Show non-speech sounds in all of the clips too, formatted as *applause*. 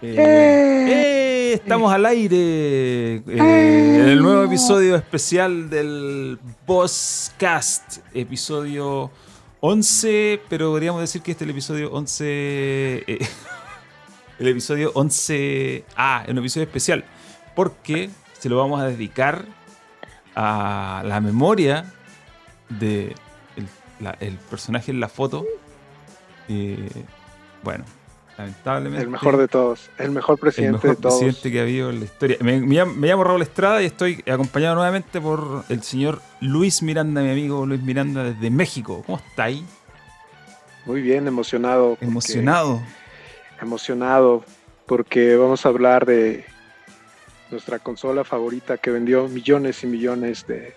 Eh, ¡Eh! estamos al aire eh, en el nuevo episodio especial del Bosscast, episodio 11, pero podríamos decir que este es el episodio 11, eh, *laughs* el episodio 11A, es un episodio especial, porque se lo vamos a dedicar a la memoria de el, personaje en la foto. bueno, lamentablemente. El mejor de todos, el mejor presidente el mejor de presidente que ha habido en la historia. Me, llamo Raúl Estrada y estoy acompañado nuevamente por el señor Luis Miranda, mi amigo Luis Miranda desde México. ¿Cómo está ahí? Muy bien, emocionado. Emocionado. Emocionado porque vamos a hablar de nuestra consola favorita que vendió millones y millones de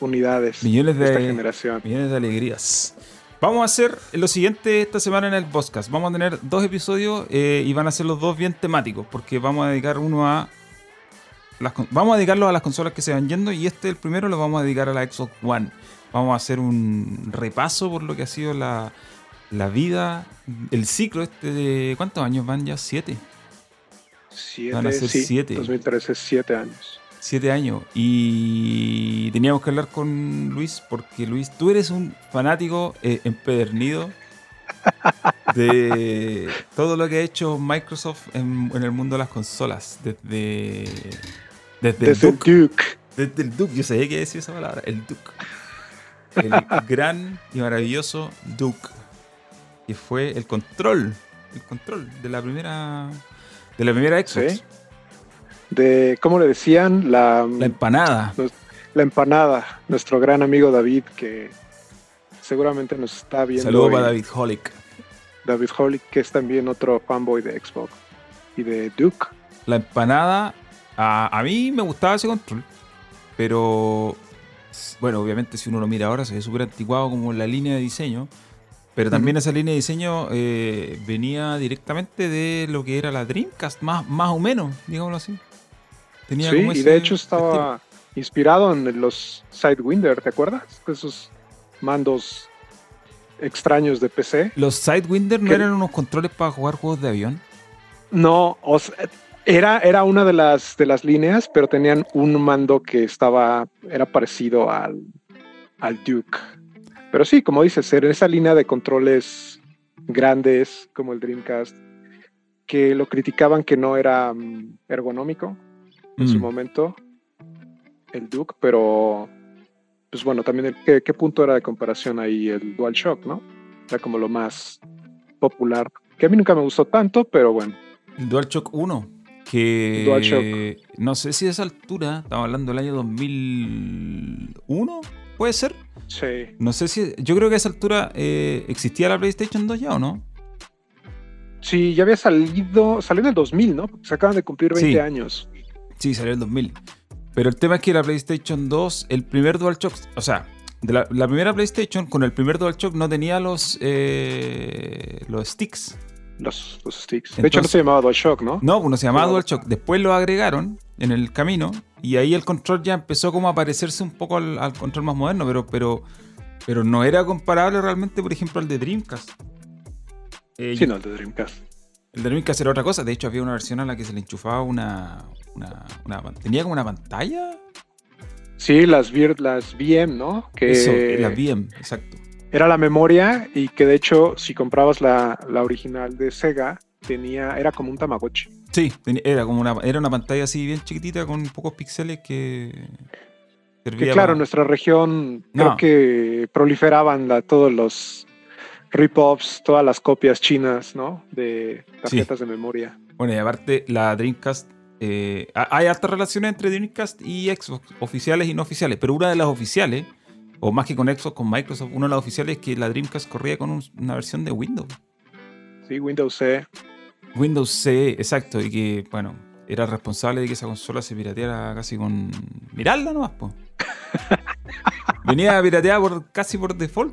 unidades millones de, esta generación. Millones de alegrías. Vamos a hacer lo siguiente esta semana en el podcast. Vamos a tener dos episodios eh, y van a ser los dos bien temáticos, porque vamos a dedicar uno a. Las, vamos a dedicarlo a las consolas que se van yendo y este, el primero, lo vamos a dedicar a la Xbox One. Vamos a hacer un repaso por lo que ha sido la, la vida, el ciclo este de. ¿Cuántos años van ya? ¿Siete? Siete, van a ser sí, siete. 2013, siete años. Siete años. Y teníamos que hablar con Luis porque Luis, tú eres un fanático eh, empedernido de todo lo que ha hecho Microsoft en, el mundo de las consolas. Desde, desde, el, Duke, Desde el Duke. Yo sabía que decía esa palabra. El Duke. El *laughs* gran y maravilloso Duke. Que fue el control. El control de la primera. De la primera Xbox de, ¿cómo le decían? La, la empanada. La empanada, nuestro gran amigo David, que seguramente nos está viendo. Saludos para David Holick. David Holick, que es también otro fanboy de Xbox y de Duke. La empanada, a, a mí me gustaba ese control, pero bueno, obviamente si uno lo mira ahora se ve súper anticuado como la línea de diseño, pero también esa línea de diseño eh, venía directamente de lo que era la Dreamcast, más, más o menos, digámoslo así sí, y de hecho estaba inspirado en los Sidewinder, ¿te acuerdas? Esos mandos extraños de PC. ¿Los Sidewinder no eran unos controles para jugar juegos de avión? No, era, era una de las, de las líneas, pero tenían un mando que estaba, era parecido al, al Duke. Pero sí, como dices, era esa línea de controles grandes como el Dreamcast, que lo criticaban que no era mm, ergonómico en su mm. momento, el Duke, pero pues bueno, también ¿qué, punto era de comparación ahí el DualShock, ¿no? Era como lo más popular, que a mí nunca me gustó tanto, pero bueno. El DualShock 1, que DualShock. no sé si a esa altura, estamos hablando del año 2001, puede ser. Sí. No sé si, yo creo que a esa altura eh, existía la PlayStation 2 ya o no. Sí, ya había salido, salió en el 2000, ¿no? se acaban de cumplir 20 años. Sí, salió en 2000. Pero el tema es que la PlayStation 2, el primer DualShock, o sea, de la, primera PlayStation con el primer DualShock no tenía los, eh, los sticks. Los, sticks. de hecho, no se llamaba DualShock, ¿no? No, no se llamaba DualShock. Después lo agregaron en el camino y ahí el control ya empezó como a parecerse un poco al, control más moderno, pero, pero, pero no era comparable realmente, por ejemplo, al de Dreamcast. Eh, sí, no, el de Dreamcast. El Dreamcast era otra cosa. De hecho, había una versión a la que se le enchufaba una, ¿Tenía como una pantalla? Sí, las, las VM, ¿no? Que Eso, la VM, exacto. Era la memoria y que de hecho, si comprabas la, original de Sega, tenía, era como un Tamagotchi. Sí, era como una, era una pantalla así bien chiquitita con pocos píxeles que que claro, en nuestra región creo que proliferaban todos los rip-offs, todas las copias chinas, ¿no? De tarjetas de memoria. Bueno, y aparte la Dreamcast eh, hay altas relaciones entre Dreamcast y Xbox, oficiales y no oficiales, pero una de las oficiales, o más que con Xbox, con Microsoft, una de las oficiales es que la Dreamcast corría con una versión de Windows. Sí, Windows C. Windows C, exacto, y que, bueno, era responsable de que esa consola se pirateara casi con. Mirarla nomás, po. *laughs* Venía pirateada por, casi por default.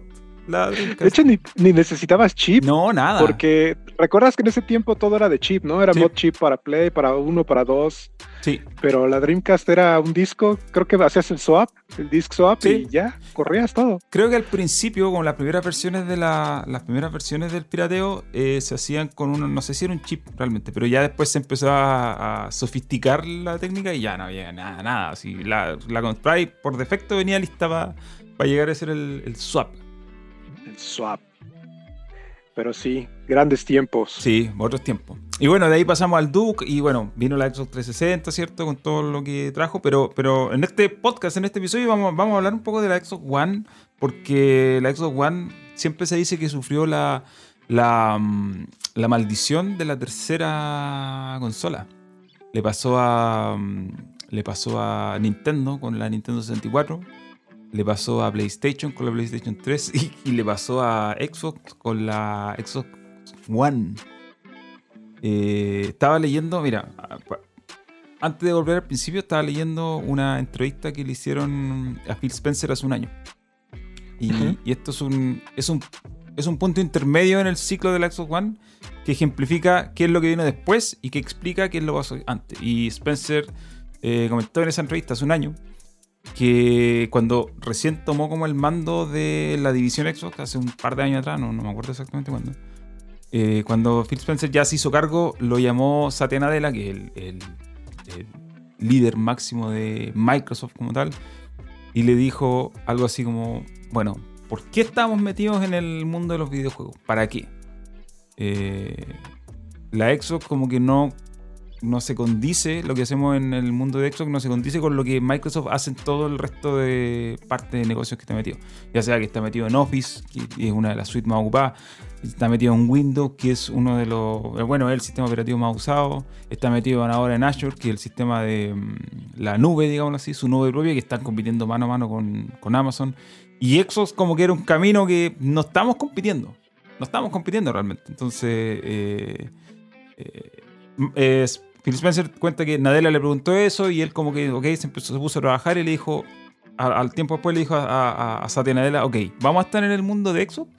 La. De hecho, ni, ni necesitabas chip. No, nada. Porque recuerdas que en ese tiempo todo era de chip, ¿no? Era Sí. mod chip para Play, para uno, para dos. Sí, Pero la Dreamcast era un disco, creo que hacías el swap, el disc swap Sí. y ya, corrías todo. creo que al principio, con las primeras versiones de la, las primeras versiones del pirateo, eh, se hacían con un, no sé si era un chip realmente, pero ya después se empezó a, a sofisticar la técnica y ya no había nada, nada. Así, la, la por defecto venía lista para llegar a ser el, el swap. El swap. Pero sí, grandes tiempos. Sí, otros tiempos. Y bueno, de ahí pasamos al Duke y bueno, vino la Xbox 360, ¿cierto? Con todo lo que trajo, pero, pero en este podcast, en este episodio, vamos, vamos a hablar un poco de la Xbox One, porque la Xbox One siempre se dice que sufrió la, la, mm, la maldición de la tercera consola. Le pasó a, mm, le pasó a Nintendo con la Nintendo 64. Le pasó a PlayStation con la PlayStation 3 y, y le pasó a Xbox con la Xbox One. Eh, estaba leyendo, mira, antes de volver al principio, estaba leyendo una entrevista que le hicieron a Phil Spencer hace un año. Y, esto es un, es, un, es un punto intermedio en el ciclo de la Xbox One que ejemplifica qué es lo que vino después y que explica qué es lo que pasó antes. Y Spencer eh, comentó en esa entrevista hace un año que cuando recién tomó como el mando de la división Xbox, hace un par de años atrás, no, no me acuerdo exactamente cuándo, eh, cuando Phil Spencer ya se hizo cargo, lo llamó Satya Nadella, que es el, líder máximo de Microsoft como tal, y le dijo algo así como, bueno, ¿por qué estamos metidos en el mundo de los videojuegos? ¿Para qué? Eh, la Xbox como que no, no se condice, lo que hacemos en el mundo de Xbox no se condice con lo que Microsoft hace en todo el resto de parte de negocios que está metido. Ya sea que está metido en Office, que es una de las suites más ocupadas, está metido en Windows, que es uno de los, eh, bueno, es el sistema operativo más usado, está metido ahora en Azure, que es el sistema de mm, la nube, digamos así, su nube propia, que están compitiendo mano a mano con, con Amazon. Y Xbox como que era un camino que no estamos compitiendo, no estamos compitiendo realmente. Entonces, eh, eh, es- Phil Spencer cuenta que Nadella le preguntó eso y él como que, ok, se, empezó, se puso a trabajar y le dijo, al tiempo después le dijo a, Satya Nadella, ok, vamos a estar en el mundo de Xbox,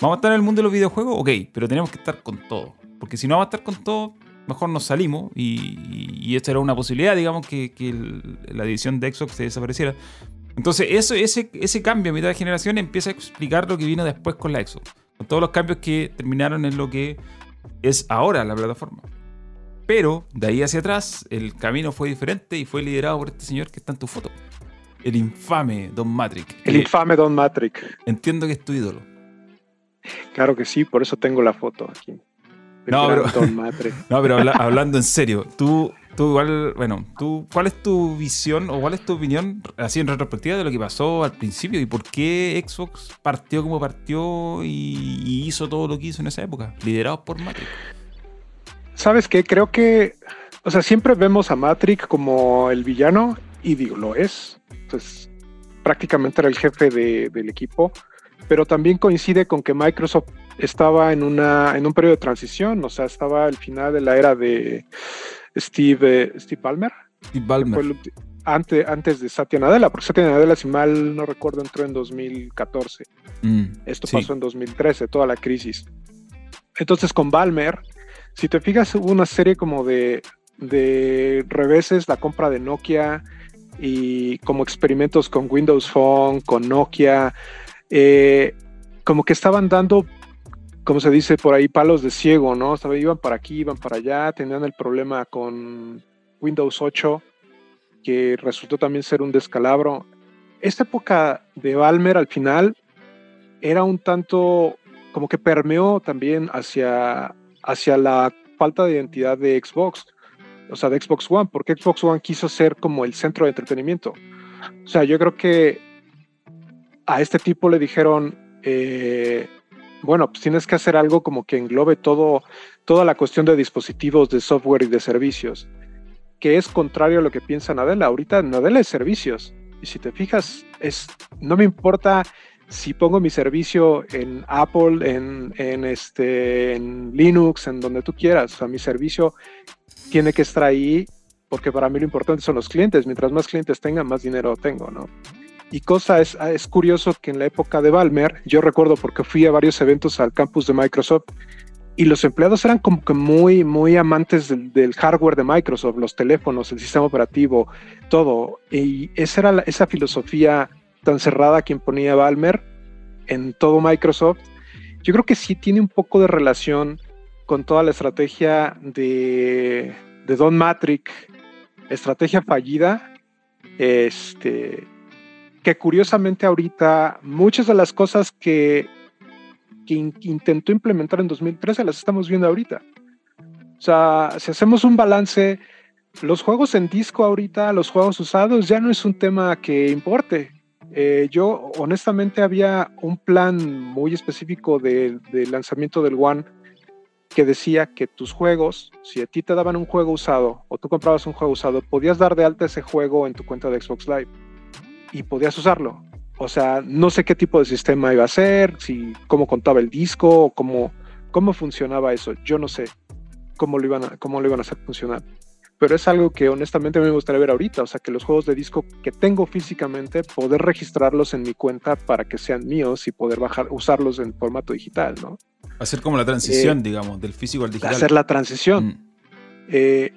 vamos a estar en el mundo de los videojuegos, ok, pero tenemos que estar con todo. Porque si no vamos a estar con todo, mejor nos salimos y, esta era una posibilidad, digamos, que, la división de Xbox se desapareciera. Entonces, ese, ese cambio a mitad de generación empieza a explicar lo que vino después con la Xbox. Con todos los cambios que terminaron en lo que es ahora la plataforma. Pero de ahí hacia atrás, el camino fue diferente y fue liderado por este señor que está en tu foto. El infame Don Matrix. El que infame Don Matrix. Entiendo que es tu ídolo. Claro que sí, por eso tengo la foto aquí. No, pero-. *laughs* No, pero habla- hablando en serio, tú, tú igual, bueno, tú, ¿cuál es tu visión o cuál es tu opinión, así en retrospectiva, de lo que pasó al principio y por qué Xbox partió como partió y, y hizo todo lo que hizo en esa época, liderados por Matrix? ¿Sabes qué? Creo que, o sea, siempre vemos a Matrix como el villano y digo, lo es. Pues prácticamente era el jefe de- del equipo, pero también coincide con que Microsoft estaba en, una, en un periodo de transición, o sea, estaba al final de la era de Steve, eh, Steve Ballmer, Steve el ulti- antes, antes de Satya Nadella, porque Satya Nadella, si mal no recuerdo, entró en 2014. Mm, Esto sí. pasó en 2013, toda la crisis. Entonces con Balmer, si te fijas, hubo una serie como de, de reveses, la compra de Nokia y como experimentos con Windows Phone, con Nokia, eh, como que estaban dando, como se dice por ahí, palos de ciego, ¿no? O iban para aquí, iban para allá, tenían el problema con Windows 8, que resultó también ser un descalabro. Esta época de Balmer al final era un tanto como que permeó también hacia, hacia la falta de identidad de Xbox, o sea, de Xbox One, porque Xbox One quiso ser como el centro de entretenimiento. O sea, yo creo que a este tipo le dijeron, eh, bueno, pues tienes que hacer algo como que englobe todo, toda la cuestión de dispositivos, de software y de servicios, que es contrario a lo que piensa Nadella. Ahorita Nadella es servicios. Y si te fijas, es, no me importa si pongo mi servicio en Apple, en, en, este, en Linux, en donde tú quieras. O mi servicio tiene que estar ahí porque para mí lo importante son los clientes. Mientras más clientes tenga, más dinero tengo, ¿no? Y cosa es, es curioso que en la época de Balmer, yo recuerdo porque fui a varios eventos al campus de Microsoft y los empleados eran como que muy, muy amantes del, hardware de Microsoft, los teléfonos, el sistema operativo, todo. Y esa era esa filosofía tan cerrada que imponía Balmer en todo Microsoft. Yo creo que sí tiene un poco de relación con toda la estrategia de, de Don Matrix, estrategia fallida, este, que curiosamente ahorita muchas de las cosas que que intentó implementar en 2013 las estamos viendo ahorita. O sea, si hacemos un balance, los juegos en disco ahorita, los juegos usados, ya no es un tema que importe. Eh, yo honestamente había un plan muy específico de, lanzamiento del One que decía que tus juegos, si a ti te daban un juego usado o tú comprabas un juego usado, podías dar de alta ese juego en tu cuenta de Xbox Live y podías usarlo. O sea, no sé qué tipo de sistema iba a ser, si cómo contaba el disco, cómo, cómo funcionaba eso. Yo no sé cómo lo iban a, cómo lo iban a hacer funcionar. Pero es algo que honestamente me gustaría ver ahorita. O sea, que los juegos de disco que tengo físicamente, poder registrarlos en mi cuenta para que sean míos y poder bajar, usarlos en formato digital, ¿no? Hacer como la transición, eh, digamos, del físico al digital. Hacer la transición. Mm. Eh,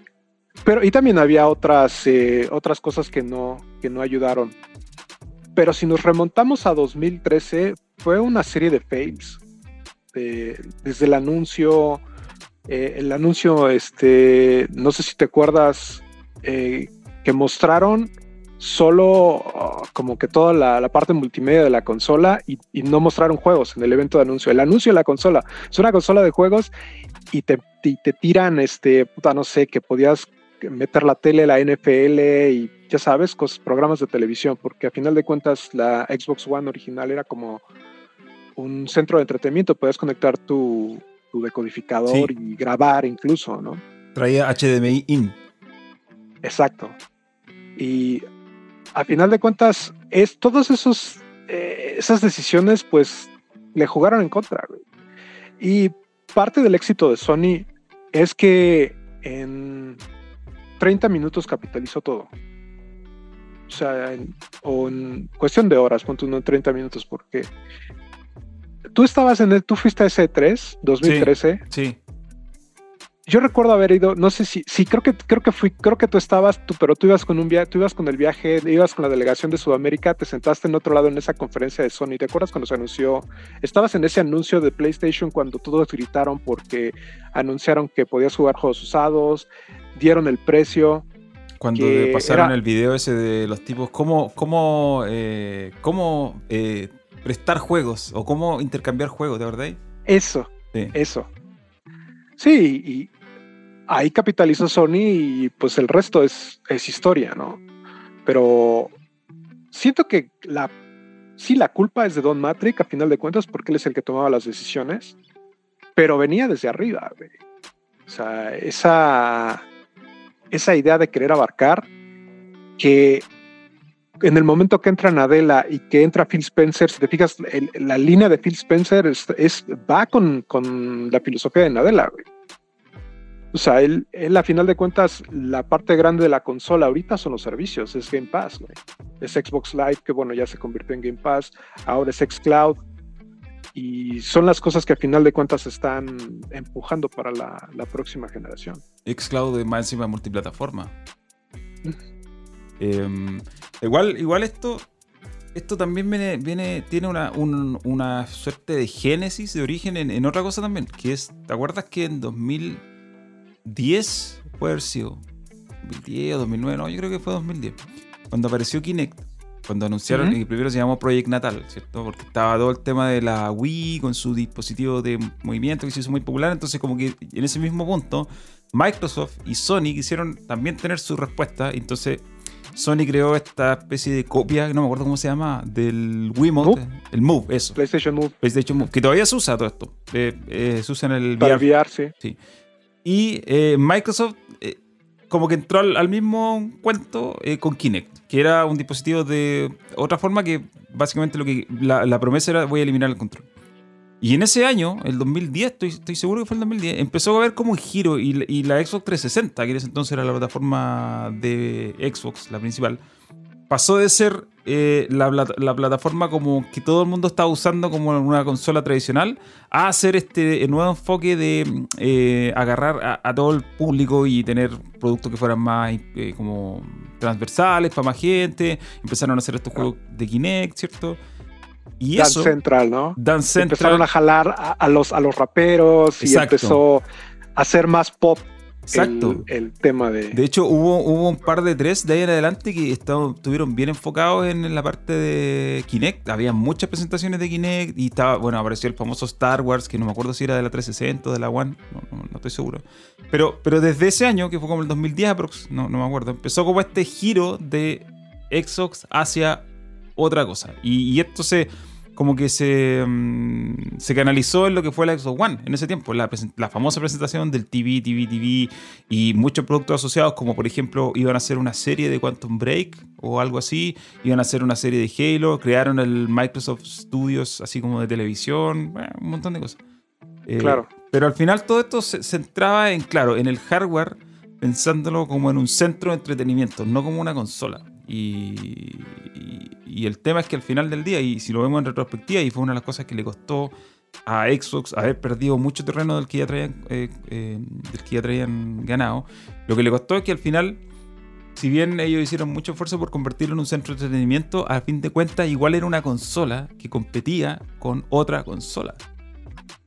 pero y también había otras, eh, otras cosas que no, que no ayudaron. Pero si nos remontamos a 2013, fue una serie de fails. desde el anuncio, eh, el anuncio, este, no sé si te acuerdas, eh, que mostraron solo ah, como que toda la, parte multimedia de la consola y, no mostraron juegos en el evento de anuncio. El anuncio de la consola es una consola de juegos y te, te tiran, este, puta, no sé, que podías meter la tele, la NFL y ya sabes, programas de televisión, porque a final de cuentas la Xbox One original era como un centro de entretenimiento, puedes conectar tu, decodificador y grabar incluso, ¿no? Traía HDMI in. Exacto. Y a final de cuentas, es todas esos eh, esas decisiones, pues, le jugaron en contra. Y parte del éxito de Sony es que en 30 minutos capitalizó todo. O sea, en, o en cuestión de horas, punto no en 30 minutos, porque tú estabas en el, tú fuiste a ese 3, 2013. Sí. Yo recuerdo haber ido, no sé si, sí, creo que, creo que fui, creo que tú estabas, tú, pero tú ibas con un viaje, tú ibas con el viaje, ibas con la delegación de Sudamérica, te sentaste en otro lado en esa conferencia de Sony. ¿Te acuerdas cuando se anunció? Estabas en ese anuncio de PlayStation cuando todos gritaron porque anunciaron que podías jugar juegos usados, dieron el precio. Cuando pasaron el video ese de los tipos, cómo, cómo, eh, cómo eh, prestar juegos o cómo intercambiar juegos, ¿de verdad? Eso, eso. Sí, y ahí capitalizó Sony y pues el resto es, es historia, ¿no? Pero siento que la, sí, la culpa es de Don Matrix, a final de cuentas, porque él es el que tomaba las decisiones, pero venía desde arriba, O sea, esa esa idea de querer abarcar, que en el momento que entra Nadella y que entra Phil Spencer, si te fijas, la línea de Phil Spencer es, va con, la filosofía de Nadella. O sea, él, él, a final de cuentas, la parte grande de la consola ahorita son los servicios, es Game Pass, Es Xbox Live, que bueno, ya se convirtió en Game Pass, ahora es Xcloud, y son las cosas que a final de cuentas están empujando para la, próxima generación. Xcloud más encima multiplataforma. Em, igual, igual esto, esto también viene, viene tiene una, una, suerte de génesis, de origen en, otra cosa también, que es, ¿te acuerdas que en 2010 puede haber sido? 2010 o 2009, no, yo creo que fue 2010, cuando apareció Kinect cuando anunciaron, que primero se llamó Project Natal, ¿cierto? Porque estaba todo el tema de la Wii con su dispositivo de movimiento que se hizo muy popular. Entonces, como que en ese mismo punto, Microsoft y Sony quisieron también tener su respuesta. Entonces, Sony creó esta especie de copia, no me acuerdo cómo se llama, del Wiimote. El Move, eso. PlayStation Move. PlayStation Move, que todavía se usa todo esto. Eh, eh, se usa en el Para VR. sí. sí. Y eh, Microsoft como que entró al, mismo cuento con Kinect que era un dispositivo de otra forma que básicamente lo que la, promesa era voy a eliminar el control. Y en ese año, el 2010, estoy, estoy seguro que fue el 2010, empezó a haber como un giro y, la Xbox 360, que en ese entonces era la plataforma de Xbox, la principal, pasó de ser eh, la, plataforma como que todo el mundo estaba usando como una consola tradicional a hacer este nuevo enfoque de eh, agarrar a, todo el público y tener productos que fueran más eh, como transversales para más gente. Empezaron a hacer estos juegos de Kinect, ¿cierto? Y Dance Central, ¿no? Dance Central. Empezaron a jalar a, los, a los raperos y empezó a hacer más pop Exacto. El, tema de. De hecho, hubo, hubo un par de tres de ahí en adelante que estuvieron bien enfocados en, la parte de Kinect. Había muchas presentaciones de Kinect y estaba, bueno, apareció el famoso Star Wars, que no me acuerdo si era de la 360 o de la One, no, estoy seguro. Pero, pero desde ese año, que fue como el 2010 aprox, no, no me acuerdo, empezó como este giro de Xbox hacia otra cosa. Y, y esto se como que se, mm, se canalizó en lo que fue la Xbox One en ese tiempo, la, la, famosa presentación del TV, TV, TV y muchos productos asociados, como por ejemplo iban a hacer una serie de Quantum Break o algo así, iban a hacer una serie de Halo, crearon el Microsoft Studios así como de televisión, un montón de cosas. Eh, claro. Pero al final todo esto se centraba en, claro, en el hardware, pensándolo como en un centro de entretenimiento, no como una consola. Y, el tema es que al final del día, y si lo vemos en retrospectiva, y fue una de las cosas que le costó a Xbox haber perdido mucho terreno del que ya traían, eh, eh, del que ya traían ganado, lo que le costó es que al final, si bien ellos hicieron mucho esfuerzo por convertirlo en un centro de entretenimiento, a fin de cuentas igual era una consola que competía con otra consola.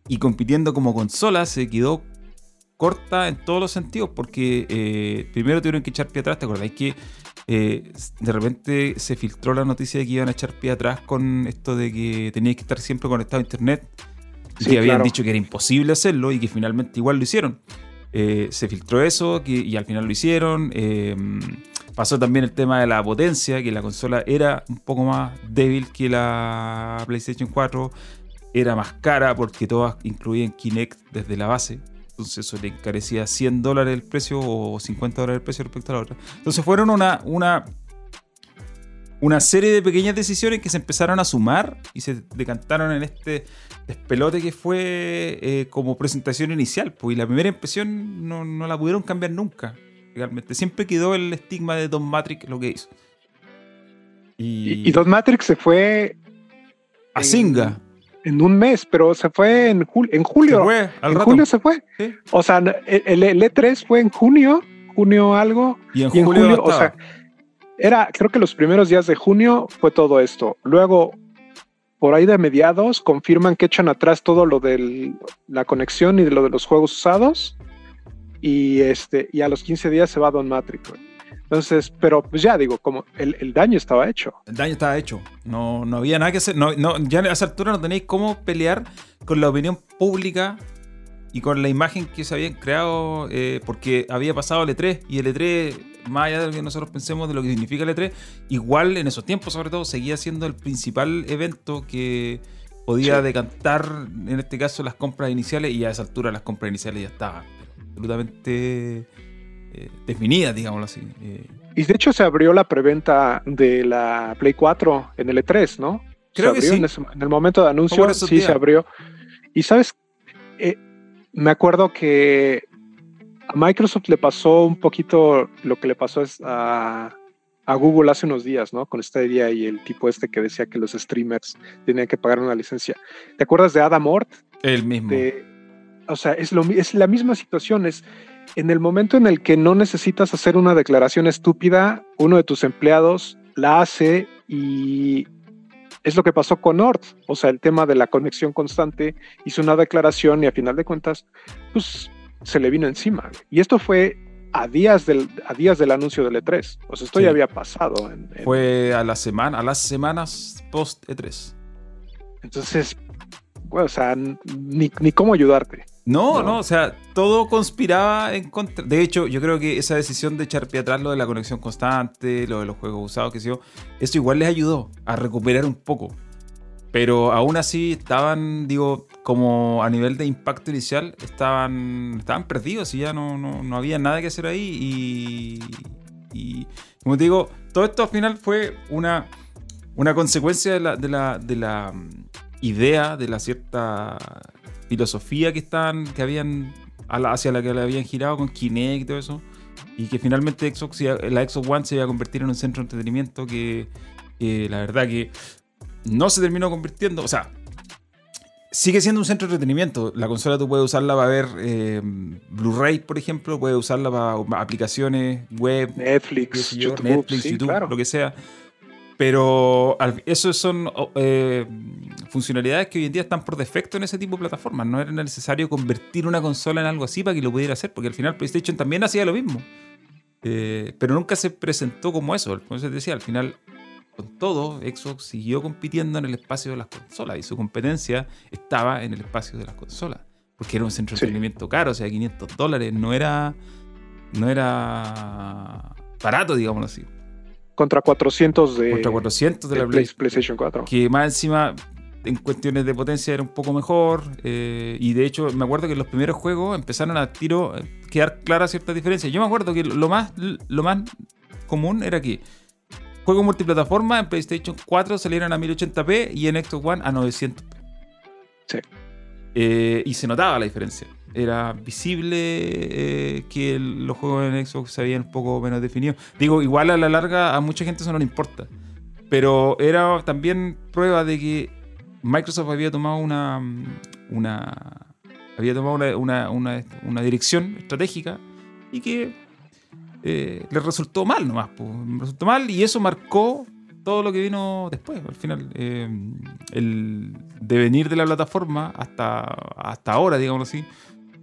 Y compitiendo como consola se quedó corta en todos los sentidos, porque eh, primero tuvieron que echar pie atrás. ¿Te acordáis que eh, de repente se filtró la noticia de que iban a echar pie atrás con esto de que tenías que estar siempre conectado a internet? y que habían dicho que era imposible hacerlo y que finalmente igual lo hicieron. Eh, se filtró eso y al final lo hicieron. pasó también el tema de la potencia, que la consola era un poco más débil que la PlayStation 4. Era más cara porque todas incluían Kinect desde la base. Entonces eso le encarecía 100 dólares el precio o 50 dólares el precio respecto a la otra. Entonces fueron una, una, una serie de pequeñas decisiones que se empezaron a sumar y se decantaron en este despelote que fue eh, como presentación inicial. Pues, y la primera impresión no, la pudieron cambiar nunca. Realmente. Siempre quedó el estigma de Don Matrix lo que hizo. Y, Don Matrix se fue... A Singa en un mes, pero se fue en, en julio. fue, en julio se fue. O sea, el, E3 fue en junio, junio algo. Y en, julio, o sea, era, creo que los primeros días de junio fue todo esto. Luego, por ahí de mediados, confirman que echan atrás todo lo de la conexión y de lo de los juegos usados. Y este, y a los 15 días se va Don Matrix. Entonces, pero pues ya digo, como el, daño estaba hecho. El daño estaba hecho. No, no había nada que hacer. No, no, ya a esa altura no tenéis cómo pelear con la opinión pública y con la imagen que se habían creado, eh, porque había pasado el E3 y el E3, más allá de lo que nosotros pensemos de lo que significa el E3, igual en esos tiempos, sobre todo, seguía siendo el principal evento que podía decantar, en este caso, las compras iniciales, y a esa altura las compras iniciales ya estaban absolutamente eh, definida, digámoslo así. Eh. Y de hecho se abrió la preventa de la Play 4 en el E3, ¿no? Creo que sí. En, el momento de anuncio, sí se abrió. Y sabes, eh, me acuerdo que a Microsoft le pasó un poquito lo que le pasó a, a Google hace unos días, ¿no? Con esta idea y el tipo este que decía que los streamers tenían que pagar una licencia. ¿Te acuerdas de Adam Ort? El mismo. o sea, es, lo, es la misma situación. Es, en el momento en el que no necesitas hacer una declaración estúpida, uno de tus empleados la hace y es lo que pasó con Nord. O sea, el tema de la conexión constante hizo una declaración y a final de cuentas, pues se le vino encima. Y esto fue a días del, a días del anuncio del E3. O sea, esto ya había pasado. Fue a la semana, a las semanas post E3. Entonces, bueno, o sea, ni, ni cómo ayudarte. No, no, o sea, todo conspiraba en contra. De hecho, yo creo que esa decisión de echar pie atrás lo de la conexión constante, lo de los juegos usados, que sé yo, eso igual les ayudó a recuperar un poco. Pero aún así estaban, digo, como a nivel de impacto inicial, estaban, estaban perdidos y ya no, no, había nada que hacer ahí. Y, y, como te digo, todo esto al final fue una, una consecuencia de la, de la, de la mm, idea, de la cierta filosofía que estaban, que habían hacia la que le habían girado con Kinect y todo eso. y que finalmente Xbox, la Xbox One se iba a convertir en un centro de entretenimiento que, la verdad que no se terminó convirtiendo. O sea, sigue siendo un centro de entretenimiento. La consola tú puedes usarla para ver eh, Blu-ray, por ejemplo, puedes usarla para aplicaciones web, Netflix, YouTube, Netflix, YouTube lo que sea. Pero eso son eh, funcionalidades que hoy en día están por defecto en ese tipo de plataformas. No era necesario convertir una consola en algo así para que lo pudiera hacer, porque al final PlayStation también hacía lo mismo. Eh, pero nunca se presentó como eso. Se decía, al final, con todo, Xbox siguió compitiendo en el espacio de las consolas y su competencia estaba en el espacio de las consolas. Porque era un centro de entretenimiento caro, o sea, 500 dólares. No era, no era barato, digámoslo así contra 400 de, contra 400 de, la PlayStation 4. Que más encima, en cuestiones de potencia, era un poco mejor. Eh, y de hecho, me acuerdo que los primeros juegos empezaron a tiro quedar clara cierta diferencia. Yo me acuerdo que lo más, lo más común era que juegos multiplataforma en PlayStation 4 salieran a 1080p y en Xbox One a 900p. Sí. Eh, y se notaba la diferencia era visible eh, que los juegos en Xbox se habían un poco menos definidos. Digo, igual a la larga a mucha gente eso no le importa. Pero era también prueba de que Microsoft había tomado una. una había tomado una, una, dirección estratégica y que eh, le resultó mal nomás. resultó mal y eso marcó todo lo que vino después. Al final, eh, el devenir de la plataforma hasta, hasta ahora, digamos así,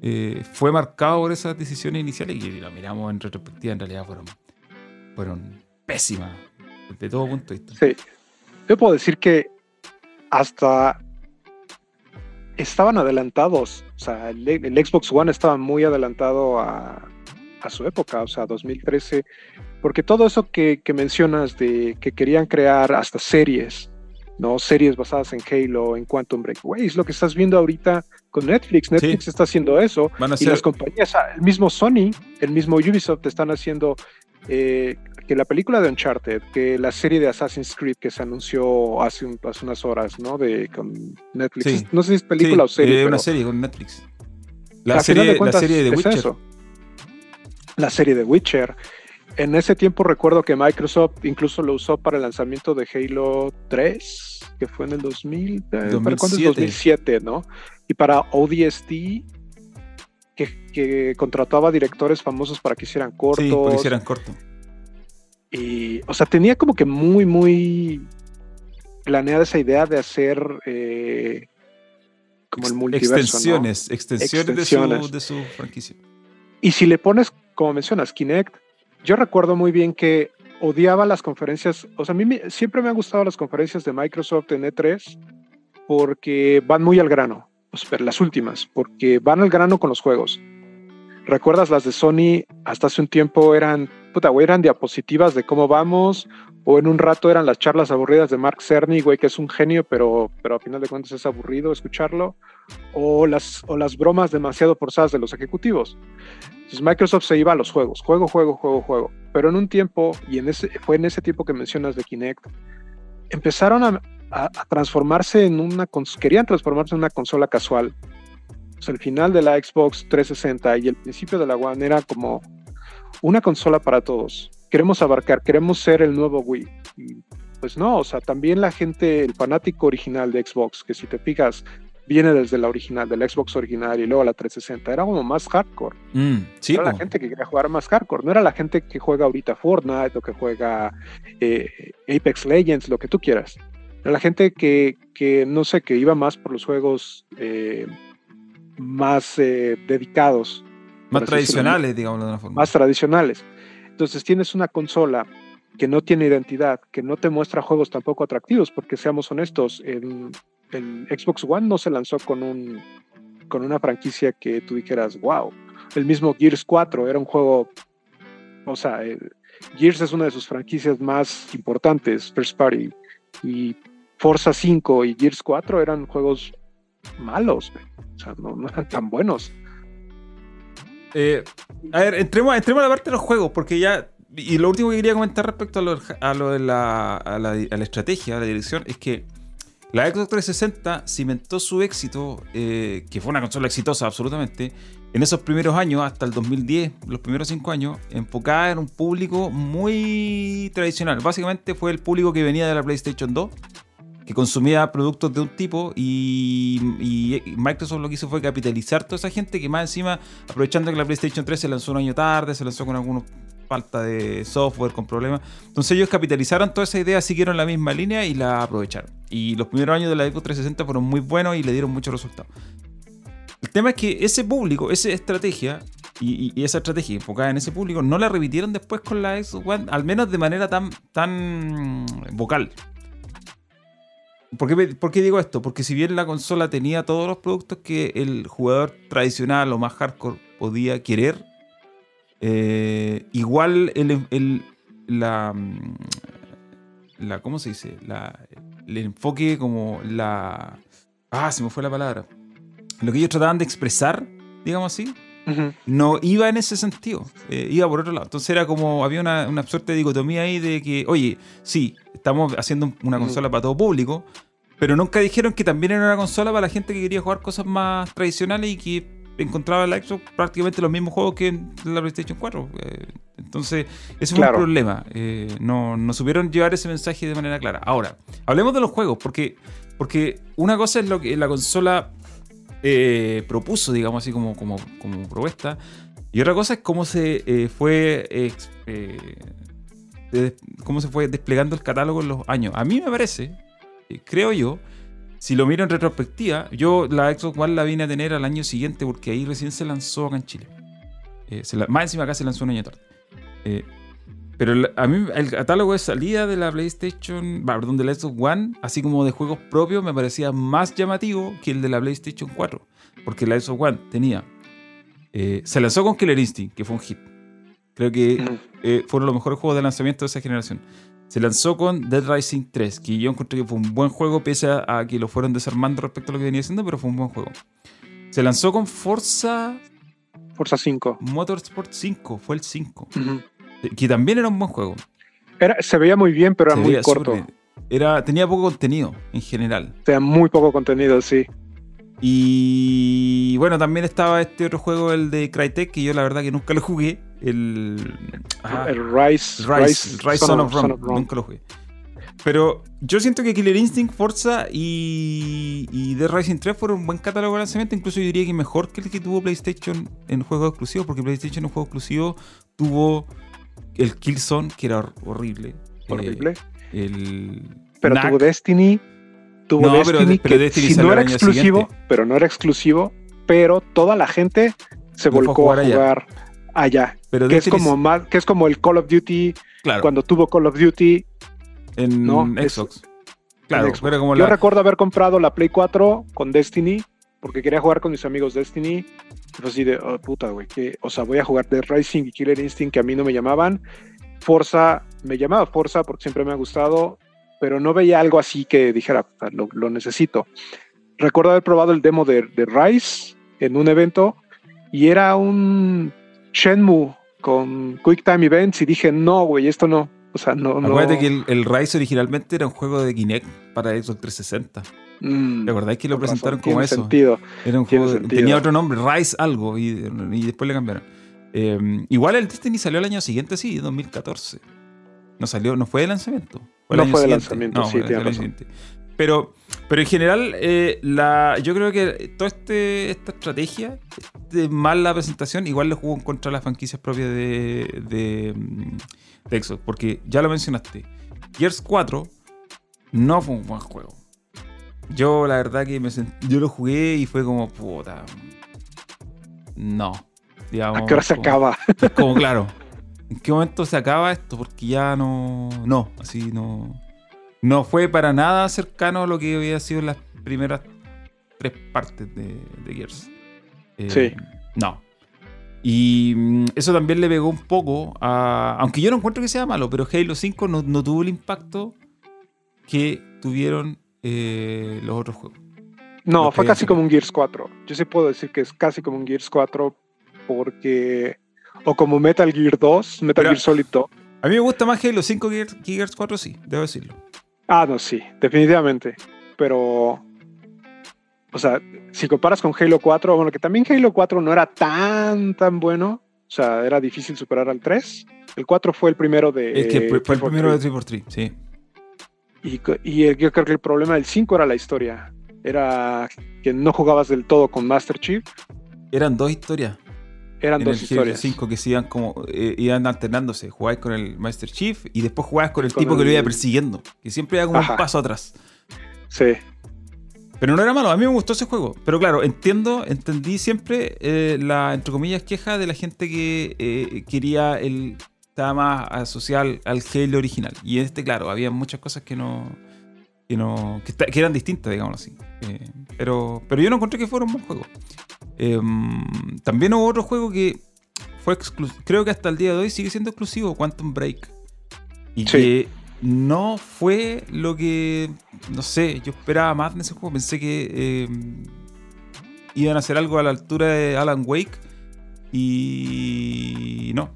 eh, fue marcado por esas decisiones iniciales y lo miramos en retrospectiva, en realidad fueron, fueron pésimas desde todo punto de vista. Sí, yo puedo decir que hasta estaban adelantados, o sea, el, Xbox One estaba muy adelantado a, a, su época, o sea, 2013, porque todo eso que mencionas de que querían crear hasta series, ¿no? Series basadas en Halo, en Quantum Break. Güey, es lo que estás viendo ahorita con Netflix. Netflix está haciendo eso. Y las compañías, ah, el mismo Sony, el mismo Ubisoft están haciendo eh, que la película de Uncharted, que la serie de Assassin's Creed que se anunció hace, unas horas, ¿no? De, con Netflix. No sé si es película o serie. Eh, una serie con Netflix. La, serie, la serie de Witcher. La serie de Witcher en ese tiempo recuerdo que Microsoft incluso lo usó para el lanzamiento de Halo 3, que fue en el 2000, 2007. ¿no? Y para ODST, que, contrataba directores famosos para que hicieran cortos. Sí, para que hicieran corto. Y, o sea, tenía como que muy, muy planeada esa idea de hacer eh, como el multiverso. Extensiones, extensiones, De, su, de su franquicia. Y si le pones, como mencionas, Kinect, yo recuerdo muy bien que odiaba las conferencias, o sea, a mí siempre me han gustado las conferencias de Microsoft en E3 porque van muy al grano, las últimas, porque van al grano con los juegos. ¿Recuerdas las de Sony? Hasta hace un tiempo eran, puta, güey, eran diapositivas de cómo vamos, o en un rato eran las charlas aburridas de Mark Cerny, güey, que es un genio, pero, pero a final de cuentas es aburrido escucharlo, o las, o las bromas demasiado forzadas de los ejecutivos. Entonces Microsoft se iba a los juegos, juego, juego, juego, juego. Pero en un tiempo, y en ese, fue en ese tiempo que mencionas de Kinect, empezaron a, transformarse en una, querían transformarse en una consola casual. El final de la Xbox 360 y el principio de la One era como una consola para todos. Queremos abarcar, queremos ser el nuevo Wii. Pues no, o sea, también la gente, el fanático original de Xbox, que si te fijas, viene desde la original, del Xbox original y luego la 360. Era como más hardcore. Mm, era la gente que quería jugar más hardcore. No era la gente que juega ahorita Fortnite o que juega eh, Apex Legends, lo que tú quieras. Era la gente que, que no sé, que iba más por los juegos eh, más eh, dedicados. Más tradicionales, digamos de una forma. Más tradicionales. Entonces tienes una consola que no tiene identidad, que no te muestra juegos tampoco atractivos, porque seamos honestos, en, el Xbox One no se lanzó con un con una franquicia que tú dijeras, wow. El mismo Gears 4 era un juego, o sea, Gears es una de sus franquicias más importantes, First Party, y Forza 5 y Gears 4 eran juegos malos, o sea, no, eran tan buenos. Eh, a ver, entremos, entremos a la parte de los juegos, porque ya y lo último que quería comentar respecto a lo, a lo de la, la, a la, estrategia, a la dirección, es que La Xbox 360 cimentó su éxito, eh, que fue una consola exitosa absolutamente, en esos primeros años, hasta el 2010, los primeros cinco años, enfocada en un público muy tradicional. Básicamente fue el público que venía de la PlayStation 2, que consumía productos de un tipo y, Microsoft lo que hizo fue capitalizar toda esa gente que más encima, aprovechando que la PlayStation 3 se lanzó un año tarde, se lanzó con algunos falta de software, con problemas. Entonces ellos capitalizaron toda esa idea, siguieron la misma línea y la aprovecharon. Y los primeros años de la Xbox 360 fueron muy buenos y le dieron muchos resultados. El tema es que ese público, esa estrategia y, esa estrategia enfocada en ese público no la repitieron después con la Xbox One, al menos de manera tan, tan vocal. ¿Por qué, ¿Por qué, digo esto? Porque si bien la consola tenía todos los productos que el jugador tradicional o más hardcore podía querer, eh, igual el, la, mm, la. ¿Cómo se dice? La, el enfoque como la. Ah, se me fue la palabra. Lo que ellos trataban de expresar, digamos así, no iba en ese sentido, eh, iba por otro lado. Entonces era como, había una, una suerte de dicotomía ahí de que, oye, sí, estamos haciendo una consola para todo público, pero nunca dijeron que también era una consola para la gente que quería jugar cosas más tradicionales y que encontraba en la Xbox prácticamente los mismos juegos que en la PlayStation 4. Eh, entonces, ese fue un problema. Eh, no, no, supieron llevar ese mensaje de manera clara. Ahora, hablemos de los juegos, porque, porque una cosa es lo que la consola eh, propuso, digamos así como, como, como propuesta, y otra cosa es cómo se fue. cómo se fue desplegando el catálogo en los años. A mí me parece, creo yo, si lo miro en retrospectiva, yo la Xbox One la vine a tener al año siguiente porque ahí recién se lanzó acá en Chile. Eh, más encima acá se lanzó un año tarde. Eh, pero a mí el catálogo de salida de la PlayStation, perdón, de la Xbox One, así como de juegos propios, me parecía más llamativo que el de la PlayStation 4. Porque la Xbox One tenía... Eh, se lanzó con Killer Instinct, que fue un hit. Creo que fueron los mejores juegos de lanzamiento de esa generación. Se lanzó con Dead Rising 3, que yo encontré que fue un buen juego, pese a, que lo fueron desarmando respecto a lo que venía haciendo, pero fue un buen juego. Se lanzó con Forza. Forza 5. Motorsport 5, fue el 5. Que también era un buen juego. Era, se veía muy bien, pero era muy corto. Era, tenía poco contenido en general. O sea, muy poco contenido, sí. Y bueno, también estaba este otro juego, el de Crytek, que yo la verdad que nunca lo jugué. El, el Rise, Rise, Rise, Son, of, Rome. Nunca lo jugué. Pero yo siento que Killer Instinct, Forza y, y The Rising 3 fueron un buen catálogo de lanzamiento. Incluso yo diría que mejor que el que tuvo PlayStation en juegos exclusivos, porque PlayStation en juegos exclusivos tuvo el Killzone, que era horrible. Horrible. Eh, el Pero tuvo Destiny tuvo Destiny, que si no era exclusivo, pero no era exclusivo, pero toda la gente se volcó a jugar, allá. Que, es como más, que es como el Call of Duty cuando tuvo Call of Duty en Xbox. claro, como Yo recuerdo haber comprado la Play 4 con Destiny porque quería jugar con mis amigos Destiny. Y fue así de, oh, puta, güey, que, o sea, voy a jugar de Racing y Killer Instinct que a mí no me llamaban. Forza, me llamaba Forza porque siempre me ha gustado pero no veía algo así que dijera, lo, necesito. Recuerdo haber probado el demo de, de, Rise en un evento y era un Shenmue con Quick Time Events y dije, no, güey, esto no. O sea, no. Acuérdate que el, Rise originalmente era un juego de Kinect para Xbox 360. Mm, ¿De es que lo presentaron como eso? Sentido. Era un juego, tenía otro nombre, Rise algo, y, después le cambiaron. Eh, igual el Destiny salió el año siguiente, sí, 2014. No salió, no fue de lanzamiento. no fue de lanzamiento, sí, Pero, pero en general, eh, la, yo creo que toda este, esta estrategia de mala presentación igual le jugó en contra de las franquicias propias de, de, mm, Xbox. Porque ya lo mencionaste. Gears 4 no fue un buen juego. Yo la verdad que me yo lo jugué y fue como, puta. No. Digamos, ¿A qué hora se acaba? *laughs* Como claro. ¿En qué momento se acaba esto? Porque ya no. No, así no. No fue para nada cercano a lo que había sido las primeras tres partes de, Gears. Eh, sí. No. Y mm, eso también le pegó un poco a. Aunque yo no encuentro que sea malo, pero Halo 5 no, tuvo el impacto que tuvieron eh, los otros juegos. No, fue casi como un Gears 4. Yo sí puedo decir que es casi como un Gears 4 porque o como Metal Gear 2, Metal Gear Solid 2. A mí me gusta más Halo 5 que Gears 4, sí, debo decirlo. Ah, no, sí, definitivamente. pero. O sea, si comparas con Halo 4, bueno, que también Halo 4 no era tan, tan bueno. O sea, era difícil superar al 3. El 4 fue el primero de. Es que fue el primero de 3x3, sí. Y, y, yo creo que el problema del 5 era la historia. Era que no jugabas del todo con Master Chief. Eran dos historias. Eran dos historias. 5 que se iban como eh, iban alternándose. Jugabas con el Master Chief y después jugabas con el tipo que lo iba persiguiendo. Que siempre iba como un paso atrás. Sí. Pero no era malo, a mí me gustó ese juego. Pero claro, entiendo, entendí siempre eh, la, entre comillas, queja de la gente que eh, quería el. Estaba más asociado al, Halo original. Y este, claro, había muchas cosas que no. Que no. que, eran distintas, digamos así. pero, pero yo no encontré que fuera un buen juego. Em, también hubo otro juego que fue exclusivo. Creo que hasta el día de hoy sigue siendo exclusivo, Quantum Break. Y que no fue lo que. No sé, yo esperaba más en ese juego. Pensé que em, iban a hacer algo a la altura de Alan Wake. Y. No.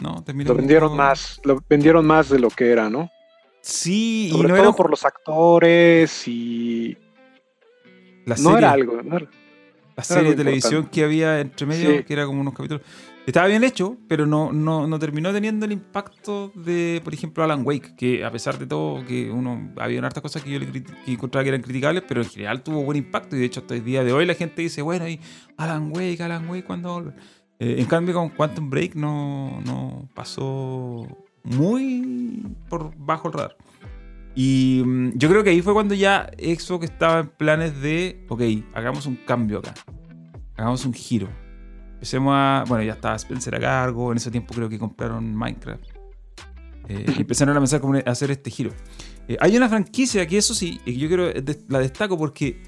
No, Lo vendieron más. Lo vendieron más de lo que era, ¿no? Sí, y no era... por los actores y. no era algo. No era la serie de televisión que había entre medio, que era como unos capítulos. Estaba bien hecho, pero no, no, terminó teniendo el impacto de, por ejemplo, Alan Wake, que a pesar de todo, que uno había hartas cosas que yo le que encontraba que eran criticables, pero en general tuvo buen impacto. Y de hecho, hasta el día de hoy la gente dice, bueno, y Alan Wake, Alan Wake, cuando eh, en cambio, con Quantum Break no, no pasó muy por bajo el radar. Y mm, yo creo que ahí fue cuando ya Xbox estaba en planes de, ok, hagamos un cambio acá. Hagamos un giro. Empecemos a. Bueno, ya estaba Spencer a cargo. En ese tiempo creo que compraron Minecraft. Eh, y empezaron a pensar cómo hacer este giro. Eh, hay una franquicia que, eso sí, yo quiero la destaco porque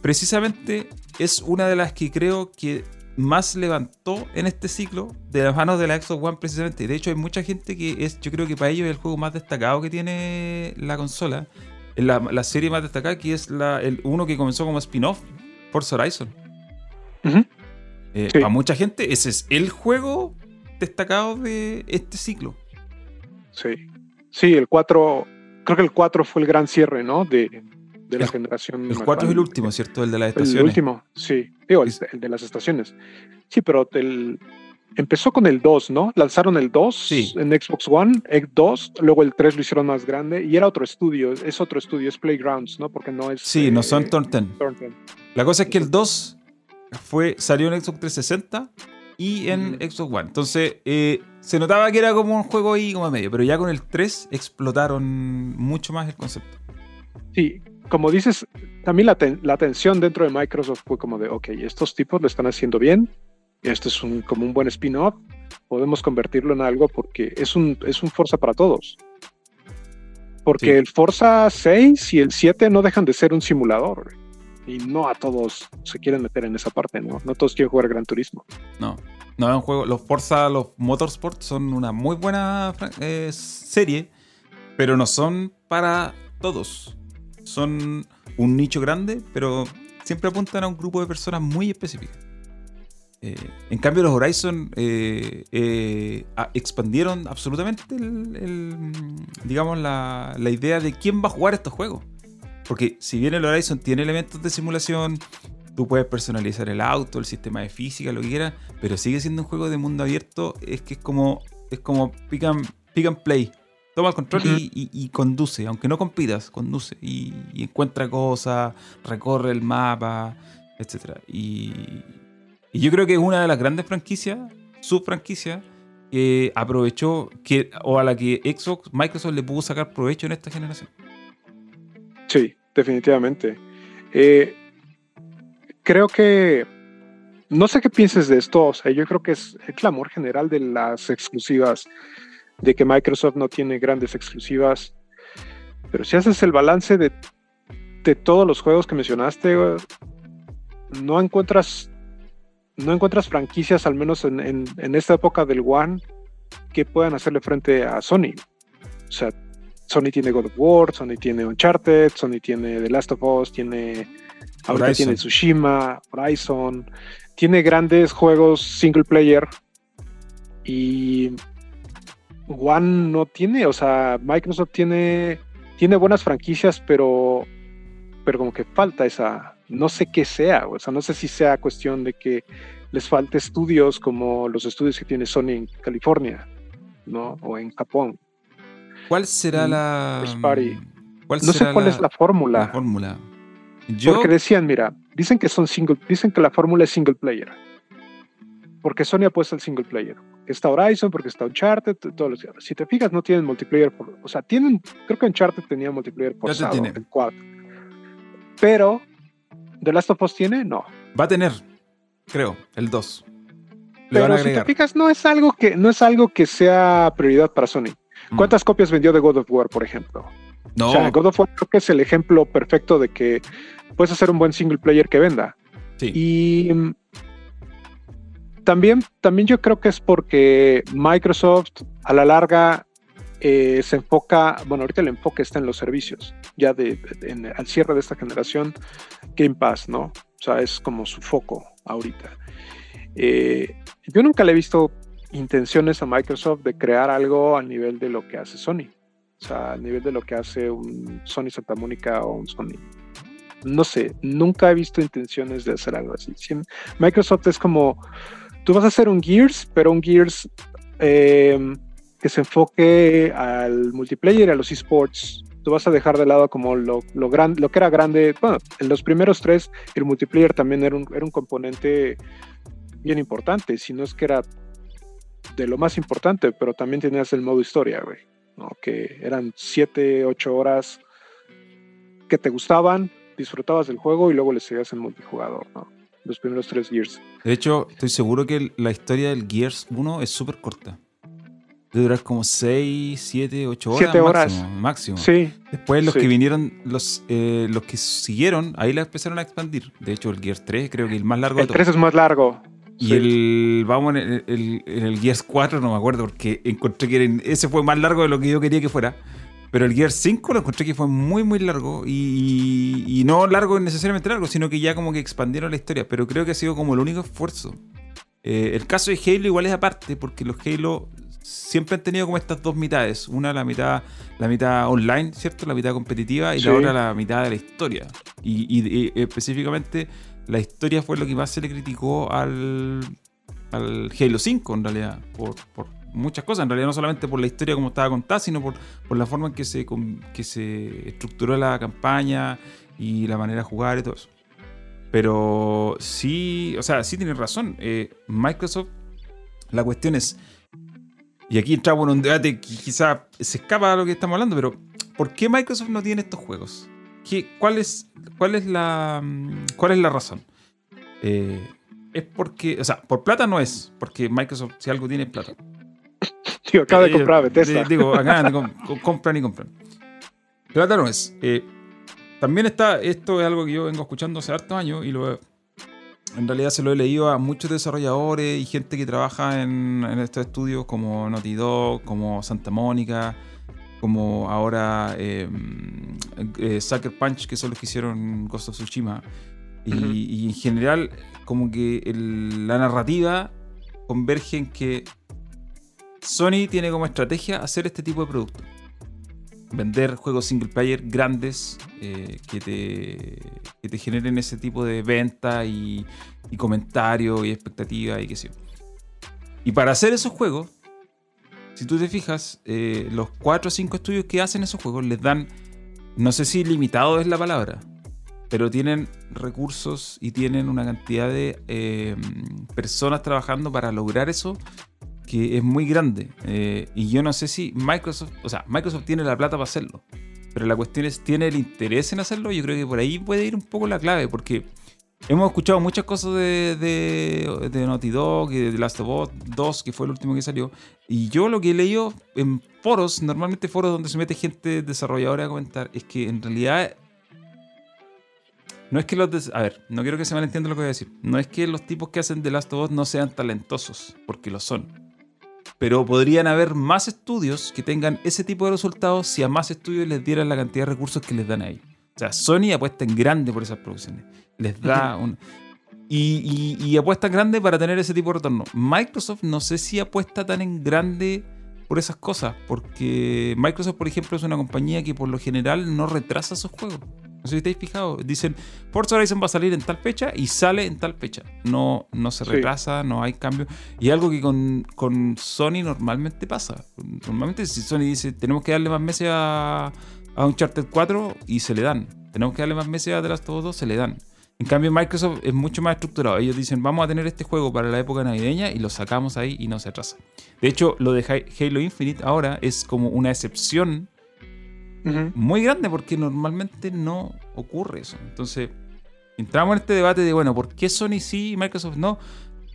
precisamente es una de las que creo que más levantó en este ciclo de las manos de la Xbox One precisamente. De hecho, hay mucha gente que es, yo creo que para ellos es el juego más destacado que tiene la consola. La, la serie más destacada, que es la, el uno que comenzó como spin-off, Forza Horizon. Eh, para mucha gente, ese es el juego destacado de este ciclo. Sí. Sí, el 4, creo que el 4 fue el gran cierre, ¿no? De, de la generación. El 4 es el último, ¿cierto? El de las estaciones. El último, sí. Digo, el, de las estaciones. Sí, pero el, empezó con el 2, ¿no? Lanzaron el 2 en Xbox One, Egg 2, luego el 3 lo hicieron más grande y era otro estudio, es otro estudio, es Playgrounds, ¿no? Porque no es. Sí, no son Thornton. La cosa es que el 2 fue, salió en Xbox 360 y en Xbox One. Entonces, eh, se notaba que era como un juego ahí como medio, pero ya con el 3 explotaron mucho más el concepto. Sí, como dices, también la, la atención dentro de Microsoft fue como de, ok, estos tipos lo están haciendo bien, esto es un, como un buen spin-off, podemos convertirlo en algo porque es un, es un Forza para todos. Porque el Forza 6 y el 7 no dejan de ser un simulador. Y no a todos se quieren meter en esa parte, ¿no? No todos quieren jugar Gran Turismo. No, no es un juego. Los Forza, los Motorsport son una muy buena eh, serie, pero no son para todos son un nicho grande, pero siempre apuntan a un grupo de personas muy específicas. Eh, en cambio, los Horizon eh, eh, expandieron absolutamente digamos la, idea de quién va a jugar estos juegos. Porque si bien el Horizon tiene elementos de simulación, tú puedes personalizar el auto, el sistema de física, lo que quieras, pero sigue siendo un juego de mundo abierto, es que es como, es como pick and play. Toma el control y, conduce, aunque no compitas, conduce y, encuentra cosas, recorre el mapa, etc. Y, yo creo que es una de las grandes franquicias, su franquicia, que aprovechó, que, o a la que Xbox, Microsoft le pudo sacar provecho en esta generación. Sí, definitivamente. Eh, creo que no sé qué pienses de esto, o sea, yo creo que es el clamor general de las exclusivas de que Microsoft no tiene grandes exclusivas. Pero si haces el balance de, todos los juegos que mencionaste, no encuentras no encuentras franquicias, al menos en, esta época del One, que puedan hacerle frente a Sony. O sea, Sony tiene God of War, Sony tiene Uncharted, Sony tiene The Last of Us, tiene ahora tiene Tsushima, Horizon, tiene grandes juegos single player y One no tiene, o sea, Microsoft tiene, tiene buenas franquicias, pero pero como que falta esa, no sé qué sea, o sea, no sé si sea cuestión de que les falte estudios como los estudios que tiene Sony en California, ¿no? O en Japón. ¿Cuál será Mm, la. first party. ¿cuál No sé cuál la- es la fórmula. la fórmula? Yo, Porque decían, mira, dicen que son single, dicen que la fórmula es single player. Porque Sony apuesta al single player. Está Horizon, porque está Uncharted, t- todos los Si te fijas, no tienen multiplayer. por- o sea, tienen, creo que Uncharted tenía multiplayer tiene. el 4. Pero, ¿The Last of Us tiene? No. va a tener, creo, el 2. Le van Pero si te fijas, no es algo que, no es algo que sea prioridad para Sony. Mm. ¿Cuántas copias vendió de God of War, por ejemplo? No, O sea, God of War creo que es el ejemplo perfecto de que puedes hacer un buen single player que venda. sí. Y mm, también, también yo creo que es porque Microsoft a la larga eh, se enfoca, bueno, ahorita el enfoque está en los servicios, ya de, al cierre de esta generación, Game Pass, ¿no? O sea, es como su foco ahorita. Eh, yo nunca le he visto intenciones a Microsoft de crear algo al nivel de lo que hace Sony. O sea, al nivel de lo que hace un Sony Santa Mónica o un Sony. No sé, nunca he visto intenciones de hacer algo así. Microsoft es como, tú vas a hacer un Gears, pero un Gears eh, que se enfoque al multiplayer, a los esports. Tú vas a dejar de lado como lo, lo, gran, lo que era grande. Bueno, en los primeros tres, el multiplayer también era un, era un componente bien importante, si no es que era de lo más importante, pero también tenías el modo historia, güey, que eran 7, 8 horas que te gustaban, disfrutabas del juego y luego le seguías en multijugador, ¿no? Los primeros tres Gears. De hecho, estoy seguro que el- la historia del Gears 1 es súper corta. Debe durar como 6, 7, 8 horas. Siete horas. Máximo. máximo. Sí, Después los Sí. que vinieron, los, eh, los que siguieron, ahí la empezaron a expandir. De hecho, el Gears 3 creo que el más largo el de 3 todos. es más largo. Y Sí. el, vamos, en el, el- el Gears 4 no me acuerdo porque encontré que ese fue más largo de lo que yo quería que fuera. Pero el Gears 5 lo encontré que fue muy, muy largo. Y, y no largo necesariamente largo, sino que ya como que expandieron la historia. Pero creo que ha sido como el único esfuerzo. Eh, el caso de Halo igual es aparte, porque los Halo siempre han tenido como estas dos mitades. Una la mitad, la mitad online, ¿cierto? La mitad competitiva y Sí. la otra la mitad de la historia. Y, y- y específicamente la historia fue lo que más se le criticó al, al Halo 5 en realidad, por, por muchas cosas, en realidad no solamente por la historia como estaba contada, sino por, por la forma en que se, que se estructuró la campaña y la manera de jugar y todo eso. Pero sí, o sea, sí tienes razón. eh, Microsoft, la cuestión es, y aquí entramos en un debate que quizá se escapa de lo que estamos hablando, pero ¿por qué Microsoft no tiene estos juegos? ¿Qué- cuál, es, cuál, es la, mm, ¿Cuál es la razón? Eh, es porque, o sea, por plata no es, porque Microsoft si algo tiene es plata. *laughs* Tío, acaba de comprar Bethesda. digo, acá com- com- compran y compran. Plata no es. Eh, también está, esto es algo que yo vengo escuchando hace hartos años y lo en realidad se lo he leído a muchos desarrolladores y gente que trabaja en, en estos estudios como Naughty Dog, como Santa Mónica, como ahora eh, eh, Sucker Punch, que son los que hicieron Ghost of Tsushima. Y, y en general, como que el- la narrativa converge en que Sony tiene como estrategia hacer este tipo de productos. Vender juegos single player grandes eh, que, te, que te generen ese tipo de venta y, comentarios y expectativas y qué sé yo. Y para hacer esos juegos, si tú te fijas, eh, los 4 o 5 estudios que hacen esos juegos les dan, no sé si limitado es la palabra, pero tienen recursos y tienen una cantidad de eh, personas trabajando para lograr eso que es muy grande. Eh, y yo no sé si Microsoft, o sea, Microsoft tiene la plata para hacerlo, pero la cuestión es, ¿tiene el interés en hacerlo? Yo creo que por ahí puede ir un poco la clave, porque hemos escuchado muchas cosas de, de, de Naughty Dog y de The Last of Us 2, que fue el último que salió, y yo lo que he leído en foros, normalmente foros donde se mete gente desarrolladora a comentar, es que en realidad no es que los... a ver, no quiero que se malentienda lo que voy a decir. No es que los tipos que hacen The Last of Us no sean talentosos, porque lo son. Pero podrían haber más estudios que tengan ese tipo de resultados si a más estudios les dieran la cantidad de recursos que les dan ahí. O sea, Sony apuesta en grande por esas producciones. Les da un... Y, y, y apuesta en grande para tener ese tipo de retorno. Microsoft no sé si apuesta tan en grande por esas cosas, porque Microsoft, por ejemplo, es una compañía que por lo general no retrasa sus juegos. No sé si estáis fijados. Dicen, Forza Horizon va a salir en tal fecha y sale en tal fecha. No, no se retrasa, no hay cambio. Y algo que con, con, Sony normalmente pasa. Normalmente si Sony dice, tenemos que darle más meses a, a Uncharted 4 y se le dan. Tenemos que darle más meses a The Last of Us 2, se le dan. En cambio, Microsoft es mucho más estructurado. Ellos dicen, vamos a tener este juego para la época navideña y lo sacamos ahí y no se atrasa. De hecho, lo de Halo Infinite ahora es como una excepción muy grande porque normalmente no ocurre eso. Entonces, entramos en este debate de, bueno, ¿por qué Sony sí y Microsoft no?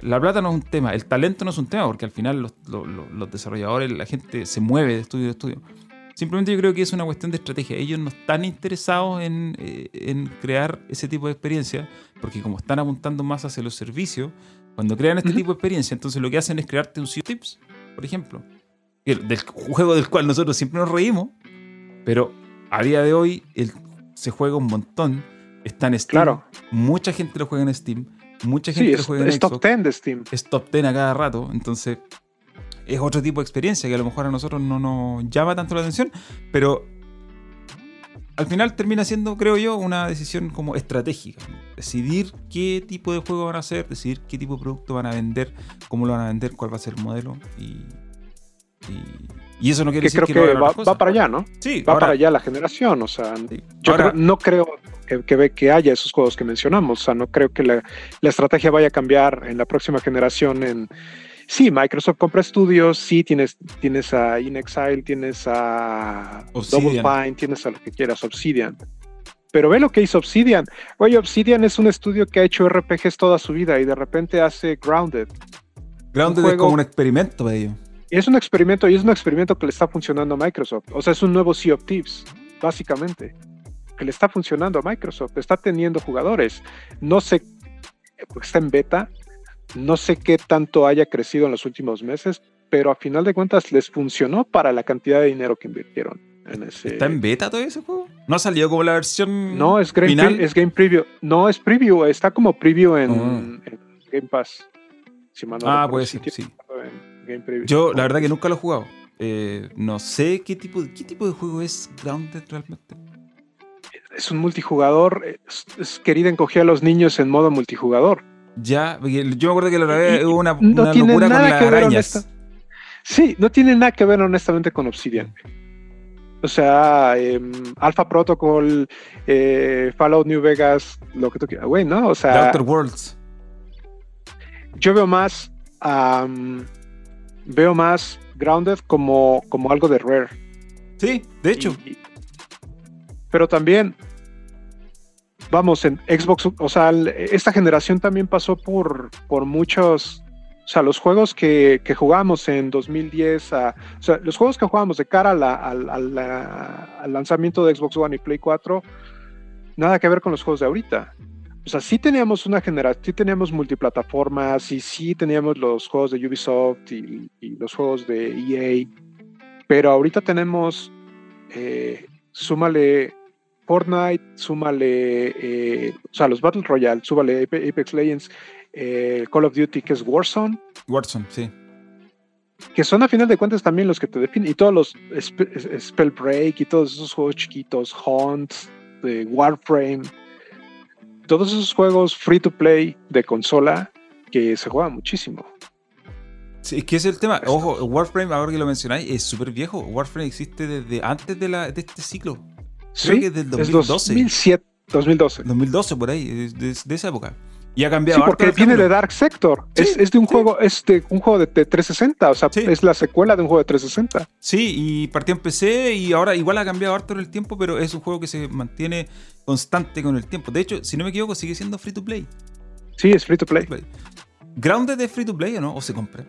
La plata no es un tema, el talento no es un tema, porque al final los, los desarrolladores, la gente se mueve de estudio a estudio. Simplemente yo creo que es una cuestión de estrategia. Ellos no están interesados eh, en, crear ese tipo de experiencia, porque como están apuntando más hacia los servicios, cuando crean este tipo de experiencia, entonces lo que hacen es crearte un sitio tips, por ejemplo, del juego del cual nosotros siempre nos reímos, pero a día de hoy se juega un montón. Está en Steam. Claro. Mucha gente lo juega en Steam. Mucha gente lo juega en es top 10 de Steam. Es top 10 a cada rato. Entonces, es otro tipo de experiencia que a lo mejor a nosotros no nos llama tanto la atención, pero al final termina siendo, creo yo, una decisión como estratégica. Decidir qué tipo de juego van a hacer, decidir qué tipo de producto van a vender, cómo lo van a vender, cuál va a ser el modelo y, y, eso no quiere decir que, creo que, va, para allá, ¿no? Sí, va para allá la generación. O sea, yo no creo que, que, haya esos juegos que mencionamos. O sea, no creo que la, la estrategia vaya a cambiar en la próxima generación en sí, Microsoft compra estudios, sí, tienes, tienes a InXile, tienes a Double Fine, tienes a lo que quieras, Obsidian. Pero ve lo que hizo Obsidian. Oye, Obsidian es un estudio que ha hecho RPGs toda su vida y de repente hace Grounded. Grounded es como un experimento de ellos. Es un experimento y es un experimento que le está funcionando a Microsoft. O sea, es un nuevo Sea of Thieves, básicamente. Que le está funcionando a Microsoft. Está teniendo jugadores. No sé, está en beta, no sé qué tanto haya crecido en los últimos meses, pero a final de cuentas les funcionó para la cantidad de dinero que invirtieron en ese. ¿Está en beta todo ese juego? ¿No ha salido como la versión No, es game, es game preview. No, es preview, está como preview en, oh. Game Pass. ah, puede ser, sí. Yo, la verdad que nunca lo he jugado. Eh, no sé qué tipo, qué tipo de juego es Grounded realmente. Es un multijugador. Es, es querida encoger a los niños en modo multijugador. Ya, yo me acuerdo que la vez hubo una, no locura con las arañas. Sí, no tiene nada que ver honestamente con Obsidian. O sea, em, Alpha Protocol, eh, Fallout New Vegas, lo que tú quieras. Güey, ¿no? O sea. Outer Worlds. Yo veo más. Veo más Grounded como, como algo de Rare. Sí, de hecho. pero también vamos, en Xbox, o sea, esta generación también pasó por, por muchos, o sea, los juegos que, que jugamos en 2010, o sea, los juegos que jugábamos de cara al lanzamiento de Xbox One y Play 4, nada que ver con los juegos de ahorita. O sea, sí teníamos una generación, sí teníamos multiplataformas y sí teníamos los juegos de Ubisoft y, los juegos de EA, pero ahorita tenemos, eh, súmale Fortnite, súmale, eh, o sea, los Battle Royale, súmale Apex Legends, eh, Call of Duty, que es Warzone. Warzone, sí. Que son a final de cuentas también los que te definen, y todos los Spellbreak y todos esos juegos chiquitos, Hunt, de Warframe, todos esos juegos free to play de consola que se juegan muchísimo. Sí, es que es el tema. Ojo, Warframe, ahora que lo mencionáis, es súper viejo. Warframe existe desde antes de, la, de este ciclo. Sí, que es del 2012. 2007, 2012. 2012, por ahí, de, esa época. Y ha cambiado. Sí, porque viene de Dark Sector. es, de un juego, es de un juego de, 360. O sea, es la secuela de un juego de 360. Sí, y partió en PC y ahora igual ha cambiado harto en el tiempo, pero es un juego que se mantiene constante con el tiempo. De hecho, si no me equivoco, sigue siendo free to play. Sí, es free to play. ¿Grounded es free to play o no? ¿O se compra?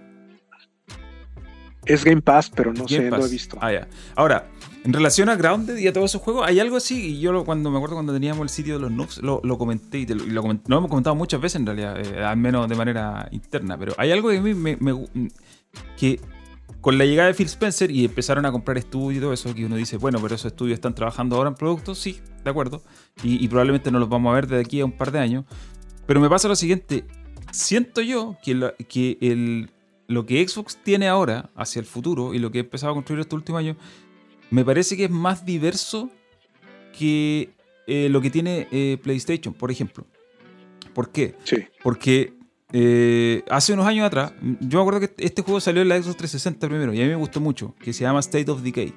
Es Game Pass, pero no sé, no he visto. Ah, ya. Ahora, en relación a Grounded y a todos esos juegos, hay algo así, y yo cuando me acuerdo cuando teníamos el sitio de los noobs, lo, comenté y, lo, lo, hemos comentado muchas veces en realidad, eh, al menos de manera interna, pero hay algo que a mí me, que con la llegada de Phil Spencer y empezaron a comprar estudios y todo eso, que uno dice, bueno, pero esos estudios están trabajando ahora en productos, sí, de acuerdo, y, probablemente no los vamos a ver de aquí a un par de años, pero me pasa lo siguiente, siento yo que, que el, lo que Xbox tiene ahora hacia el futuro y lo que he empezado a construir estos últimos años me parece que es más diverso que eh, lo que tiene eh, PlayStation, por ejemplo. ¿Por qué? Sí. Porque eh, hace unos años atrás, yo me acuerdo que este juego salió en la Xbox 360 primero y a mí me gustó mucho, que se llama State of Decay.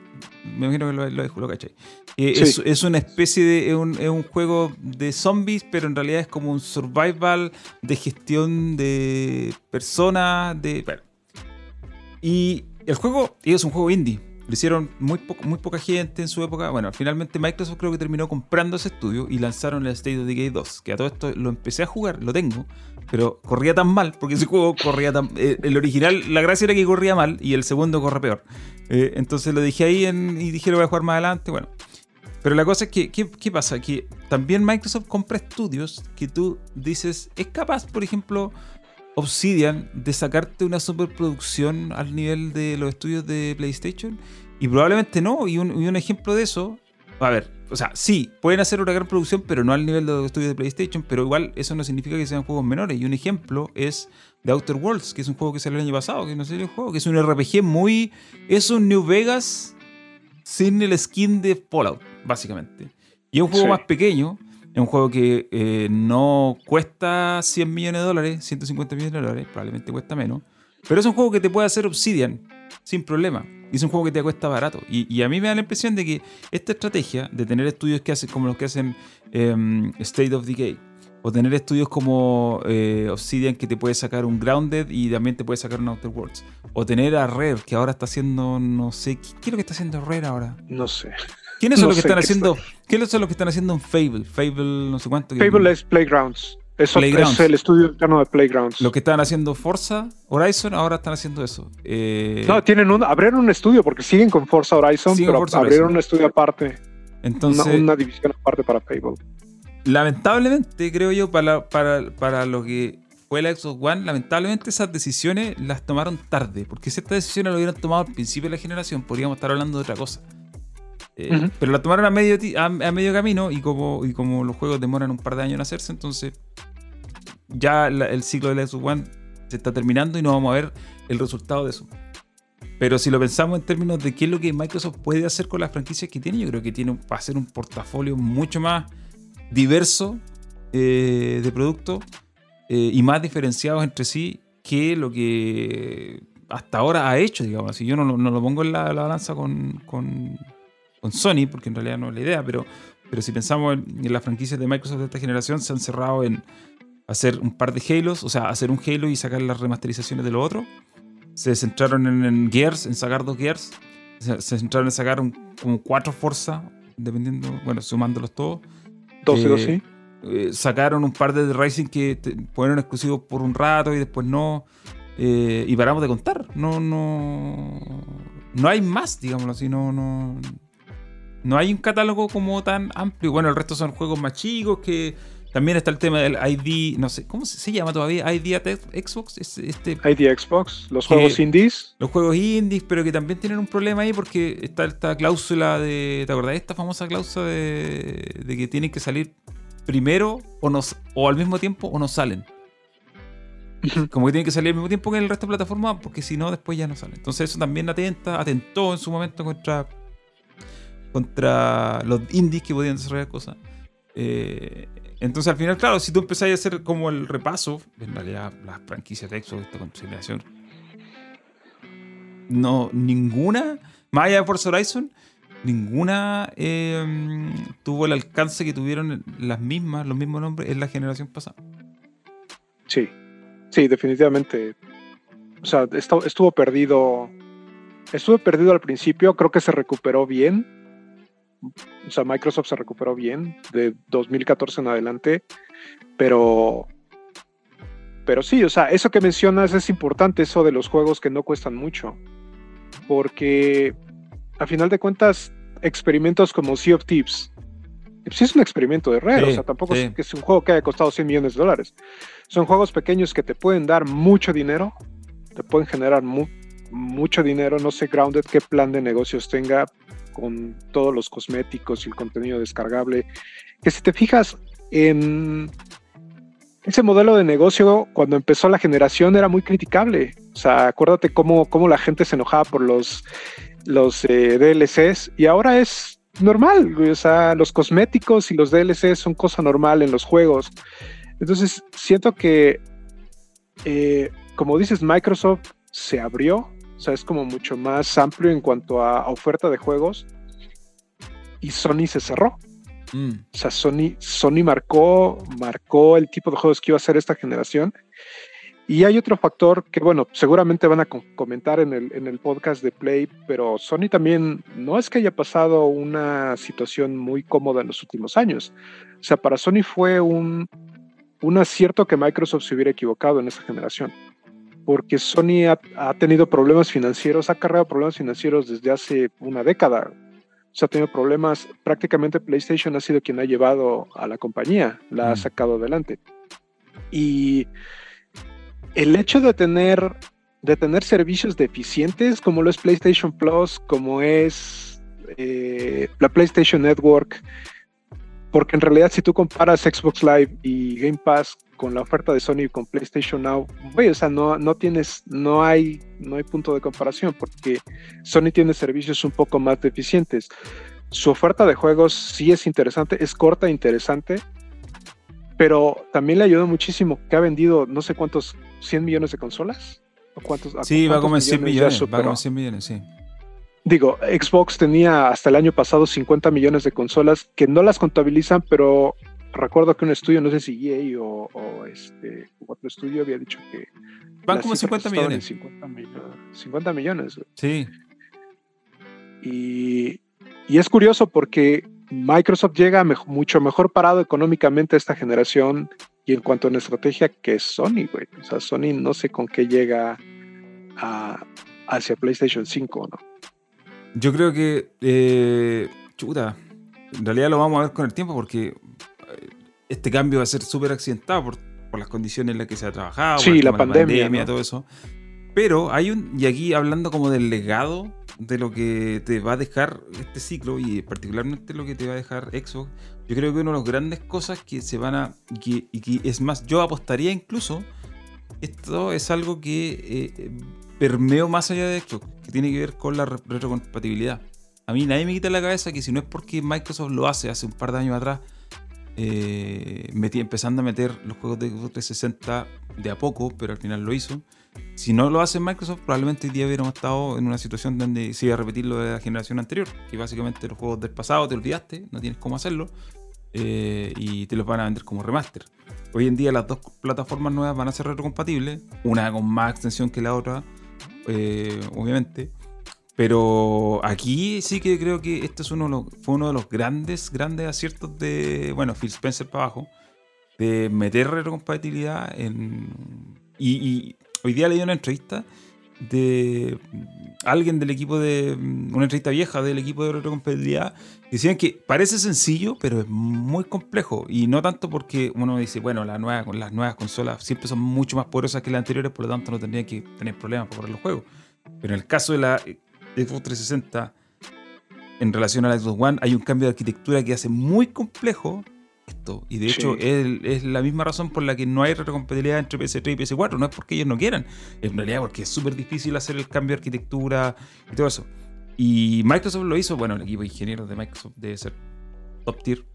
Me imagino que lo, lo, lo cachai. Eh, Sí. es, es una especie de. Es un, es un juego de zombies, pero en realidad es como un survival de gestión de personas. De, bueno. Y el juego es un juego indie. Lo hicieron muy, poca gente en su época. Bueno, finalmente Microsoft creo que terminó comprando ese estudio y lanzaron el State of Decay 2. Que a todo esto lo empecé a jugar, lo tengo, pero corría tan mal, porque ese *laughs* juego corría tan... eh, el original, la gracia era que corría mal y el segundo corre peor. Eh, entonces lo dejé ahí y dije lo voy a jugar más adelante. Bueno, pero la cosa es que, ¿qué, qué pasa? Que también Microsoft compra estudios que tú dices, es capaz, por ejemplo, Obsidian de sacarte una superproducción al nivel de los estudios de PlayStation. Y probablemente no. Y un, y un ejemplo de eso, a ver, o sea, sí, pueden hacer una gran producción, pero no al nivel de los estudios de PlayStation. Pero igual eso no significa que sean juegos menores. Y un ejemplo es The Outer Worlds, que es un juego que salió el año pasado, que no sé el juego, que es un RPG muy... Es un New Vegas sin el skin de Fallout, básicamente. Y es un juego Sí. más pequeño, es un juego que eh, no cuesta 100 millones de dólares, 150 millones de dólares, probablemente cuesta menos. Pero es un juego que te puede hacer Obsidian sin problema. Y es un juego que te cuesta barato. Y, y a mí me da la impresión de que esta estrategia de tener estudios que hacen como los que hacen em, State of Decay, o tener estudios como eh, Obsidian que te puede sacar un Grounded y también te puede sacar un Outer Worlds. O tener a Rare que ahora está haciendo, no sé, ¿qué, qué es lo que está haciendo Rare ahora? No sé. ¿Quiénes son No los que están haciendo? ¿Quiénes son los que están haciendo un Fable? Fable, no sé cuánto. Fable es Playgrounds. Eso Playgrounds. es el estudio interno de Playgrounds. Los que estaban haciendo Forza Horizon ahora están haciendo eso. Eh, No, tienen un, abrieron un estudio porque siguen con Forza Horizon, Siguen pero Forza abrieron Horizon. un estudio aparte, entonces, una, una división aparte para Fable. lamentablemente, creo yo, para, para, para lo que fue la Xbox One, lamentablemente esas decisiones las tomaron tarde. Porque si estas decisiones lo hubieran tomado al principio de la generación, podríamos estar hablando de otra cosa. Eh. Pero la tomaron a medio, a, a medio camino y como, y como los juegos demoran un par de años en hacerse, entonces ya la- el ciclo de la Xbox One se está terminando y no vamos a ver el resultado de eso. Pero si lo pensamos en términos de qué es lo que Microsoft puede hacer con las franquicias que tiene, yo creo que tiene va a ser un portafolio mucho más diverso eh, de productos eh, y más diferenciados entre sí que lo que hasta ahora ha hecho, digamos. Si yo no, lo- no lo pongo en la, la balanza con, con, con Sony, porque en realidad no es la idea, pero, pero si pensamos en, en las franquicias de Microsoft de esta generación, se han cerrado en hacer un par de Halos, o sea, hacer un Halo y sacar las remasterizaciones de lo otro. Se centraron en, en Gears, en sacar dos Gears. Se, se centraron en sacar un, como cuatro Forza, dependiendo, bueno, sumándolos todos. 12 Eh, 12 Eh, sacaron un par de The Racing que fueron exclusivos por un rato y después no. Eh, y paramos de contar. No, no. No hay más, digámoslo así. No, no. No hay un catálogo como tan amplio. Bueno, el resto son juegos más chicos que. También está el tema del ID, no sé, ¿cómo se, llama todavía? ID at Xbox. Es- Este, ID Xbox, los que- juegos indies. los juegos indies, pero que también tienen un problema ahí porque está esta cláusula de. ¿Te acordás de esta famosa cláusula de, de que tienen que salir primero o, no, o al mismo tiempo o no salen? Como que tienen que salir al mismo tiempo que el resto de plataformas porque si no, después ya no salen. Entonces, eso también atenta, atentó en su momento contra, contra los indies que podían desarrollar cosas. Eh, entonces, al final, claro, si tú empezás a hacer como el repaso, en realidad las franquicias de Xbox esta consideración, no, ninguna, más allá de Forza Horizon, ninguna eh, tuvo el alcance que tuvieron las mismas, los mismos nombres en la generación pasada. Sí, sí, definitivamente. O sea, estuvo perdido. Estuvo perdido al principio, creo que se recuperó bien. O sea, Microsoft se recuperó bien de 2014 en adelante, pero. Pero sí, o sea, eso que mencionas es importante, eso de los juegos que no cuestan mucho. Porque a final de cuentas, experimentos como Sea of Thieves, pues es un experimento de Rare, Sí, o sea, tampoco sí. es que es un juego que haya costado 100 millones de dólares. Son juegos pequeños que te pueden dar mucho dinero, te pueden generar mu- mucho dinero. No sé, Grounded, qué plan de negocios tenga con todos los cosméticos y el contenido descargable. Que si te fijas en ese modelo de negocio, cuando empezó la generación, era muy criticable. O sea, acuérdate cómo, cómo la gente se enojaba por los, los eh, DLCs y ahora es normal, o sea, los cosméticos y los DLC son cosa normal en los juegos. Entonces, siento que, eh, como dices, Microsoft se abrió, o sea, es como mucho más amplio en cuanto a, oferta de juegos y Sony se cerró. Mm. O sea, Sony, Sony marcó, marcó el tipo de juegos que iba a ser esta generación y hay otro factor que, bueno, seguramente van a comentar en el, en el podcast de Play, pero Sony también no es que haya pasado una situación muy cómoda en los últimos años. O sea, para Sony fue un, un acierto que Microsoft se hubiera equivocado en esa generación, porque Sony ha, ha tenido problemas financieros, ha cargado problemas financieros desde hace una década. O sea, ha tenido problemas, prácticamente PlayStation ha sido quien ha llevado a la compañía, la ha mm. sacado adelante. Y el hecho de tener, de tener servicios deficientes como lo es PlayStation Plus, como es eh, la PlayStation Network, porque en realidad si tú comparas Xbox Live y Game Pass con la oferta de Sony con PlayStation Now, o sea, no, no tienes, no hay, no hay punto de comparación porque Sony tiene servicios un poco más deficientes. Su oferta de juegos sí es interesante, es corta e interesante, pero también le ayudó muchísimo que ha vendido no sé cuántos 100 millones de consolas. ¿O cuántos, sí, va como en 100 millones, va como 100 millones, sí. Digo, Xbox tenía hasta el año pasado 50 millones de consolas que no las contabilizan, pero recuerdo que un estudio, no sé si EA o, este, otro estudio había dicho que... Van como 50 millones. 50 millones. 50 millones. Sí. Y, y es curioso porque Microsoft llega mucho mejor parado económicamente a esta generación y en cuanto a una estrategia que es Sony, güey. O sea, Sony no sé con qué llega hacia PlayStation 5, ¿no? Yo creo que, eh, chuta, en realidad lo vamos a ver con el tiempo porque eh, este cambio va a ser súper accidentado por, las condiciones en las que se ha trabajado, sí, la pandemia, y todo eso. Pero hay un, y aquí hablando como del legado de lo que te va a dejar este ciclo y particularmente lo que te va a dejar Xbox, yo creo que una de las grandes cosas que se van a, y que es más, yo apostaría incluso, esto es algo que eh, permeo más allá de Xbox, que tiene que ver con la retrocompatibilidad. A mí nadie me quita la cabeza que si no es porque Microsoft lo hace hace un par de años atrás, eh, empezando a meter los juegos de Xbox 360 de a poco, pero al final lo hizo si no lo hace Microsoft, probablemente hoy día hubiéramos estado en una situación donde se iba a repetir lo de la generación anterior, que básicamente los juegos del pasado te olvidaste, no tienes cómo hacerlo, eh, y te los van a vender como remaster. Hoy en día las dos plataformas nuevas van a ser retrocompatibles, una con más extensión que la otra, eh, obviamente. Pero aquí sí que creo que este es uno fue uno de los grandes, grandes aciertos de, bueno, Phil Spencer para abajo, de meter retrocompatibilidad en... y Hoy día leí una entrevista de alguien del equipo de. Una entrevista vieja del equipo de retrocompatibilidad. Decían que parece sencillo, pero es muy complejo. Y no tanto porque uno dice, bueno, la nueva, las nuevas consolas siempre son mucho más poderosas que las anteriores, por lo tanto no tendría que tener problemas para correr los juegos. Pero en el caso de la Xbox 360, en relación a la Xbox One, hay un cambio de arquitectura que hace muy complejo y de hecho es, la misma razón por la que no hay retrocompatibilidad entre PS3 y PS4. No es porque ellos no quieran, en realidad porque es súper difícil hacer el cambio de arquitectura y todo eso. Y Microsoft lo hizo, bueno, el equipo de ingenieros de Microsoft debe ser top tier.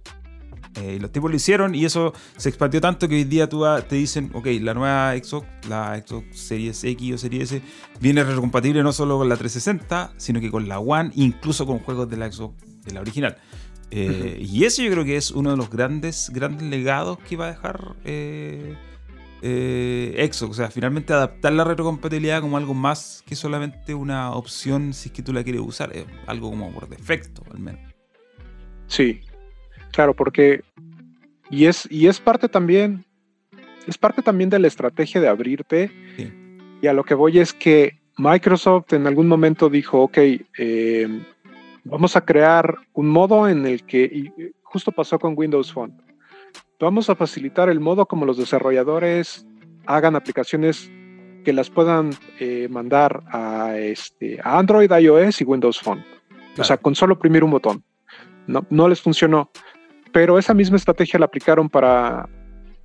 Eh, y los tipos lo hicieron y eso se expandió tanto que hoy día tú te dicen, ok, la nueva Xbox, la Xbox Series X o Series S, viene retrocompatible no solo con la 360, sino que con la One, incluso con juegos de la Xbox de la original. Eh, y eso yo creo que es uno de los grandes, grandes legados que va a dejar eh, eh O sea, finalmente adaptar la retrocompatibilidad como algo más que solamente una opción si es que tú la quieres usar. algo como por defecto, al menos. Sí, claro, porque. Y es, y es parte también. Es parte también de la estrategia de abrirte. Y a lo que voy es que Microsoft en algún momento dijo, ok, eh, vamos a crear un modo en el que, y justo pasó con Windows Phone, vamos a facilitar el modo como los desarrolladores hagan aplicaciones que las puedan eh, mandar a, este, a Android, iOS y Windows Phone. O sea, con solo oprimir un botón. No, no les funcionó. Pero esa misma estrategia la aplicaron para,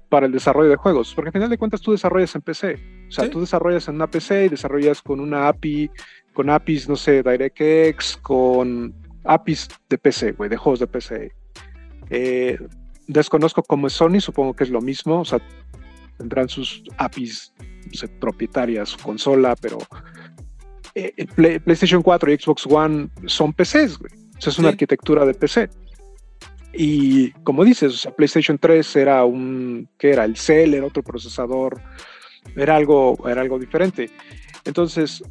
para el desarrollo de juegos, porque al final de cuentas tú desarrollas en PC. O sea, tú desarrollas en una PC y desarrollas con una API con APIs, no sé, DirectX, con, APIs de PC, güey, de juegos de PC. Eh, desconozco cómo es Sony, supongo que es lo mismo, o sea, tendrán sus APIs propietarias, su consola, pero eh, PlayStation 4 y Xbox One son PCs, güey. O sea, es una arquitectura de PC. Y como dices, o sea, PlayStation 3 era un, ¿qué era? El Cell, era otro procesador, era algo, era algo diferente. Entonces,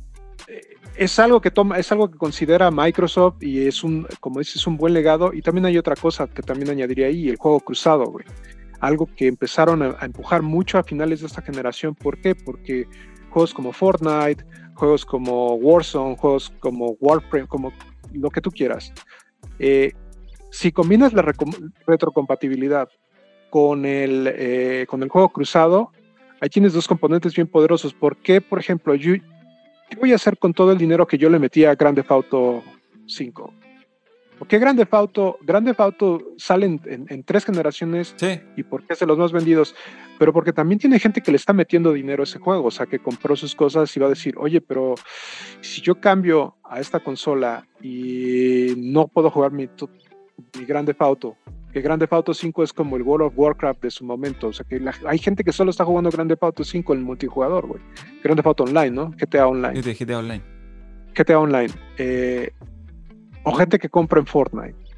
eh, es algo que toma, es algo que considera Microsoft y es un, como dices, un buen legado. Y también hay otra cosa que también añadiría ahí, el juego cruzado, güey. Algo que empezaron a, empujar mucho a finales de esta generación. ¿Por qué? Porque juegos como Fortnite, juegos como Warzone, juegos como Warframe, como lo que tú quieras, eh, si combinas la retrocompatibilidad con el, eh, con el juego cruzado, ahí tienes dos componentes bien poderosos. ¿Por qué, por ejemplo, qué voy a hacer con todo el dinero que yo le metí a Grande Auto 5? ¿Por qué Grande Auto, Grande Auto sale en, tres generaciones y por qué es de los más vendidos? Pero porque también tiene gente que le está metiendo dinero a ese juego, o sea, que compró sus cosas y va a decir, oye, pero si yo cambio a esta consola y no puedo jugar mi, mi Grande Auto, que Grande Auto 5 es como el World of Warcraft de su momento. O sea, que hay gente que solo está jugando Grande Auto 5 en multijugador, güey. Grande Auto Online, ¿no? GTA Online. GTA Online. GTA Online. Eh, o gente que compra en Fortnite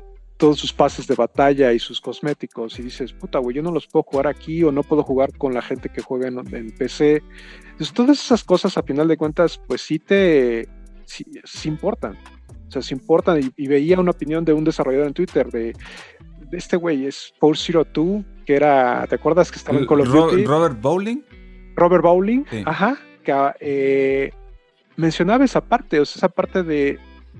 todos sus pases de batalla y sus cosméticos y dices, puta, güey, yo no los puedo jugar aquí o no puedo jugar con la gente que juega en, PC. Entonces, todas esas cosas, a final de cuentas, pues sí te, sí, importan. O sea, sí importan. Y, veía una opinión de un desarrollador en Twitter de, este güey, es Paul Zero 2, que era, ¿te acuerdas que estaba en Call of Duty? Robert Bowling. Robert Bowling, ajá, que eh, mencionaba esa parte, o sea, esa parte de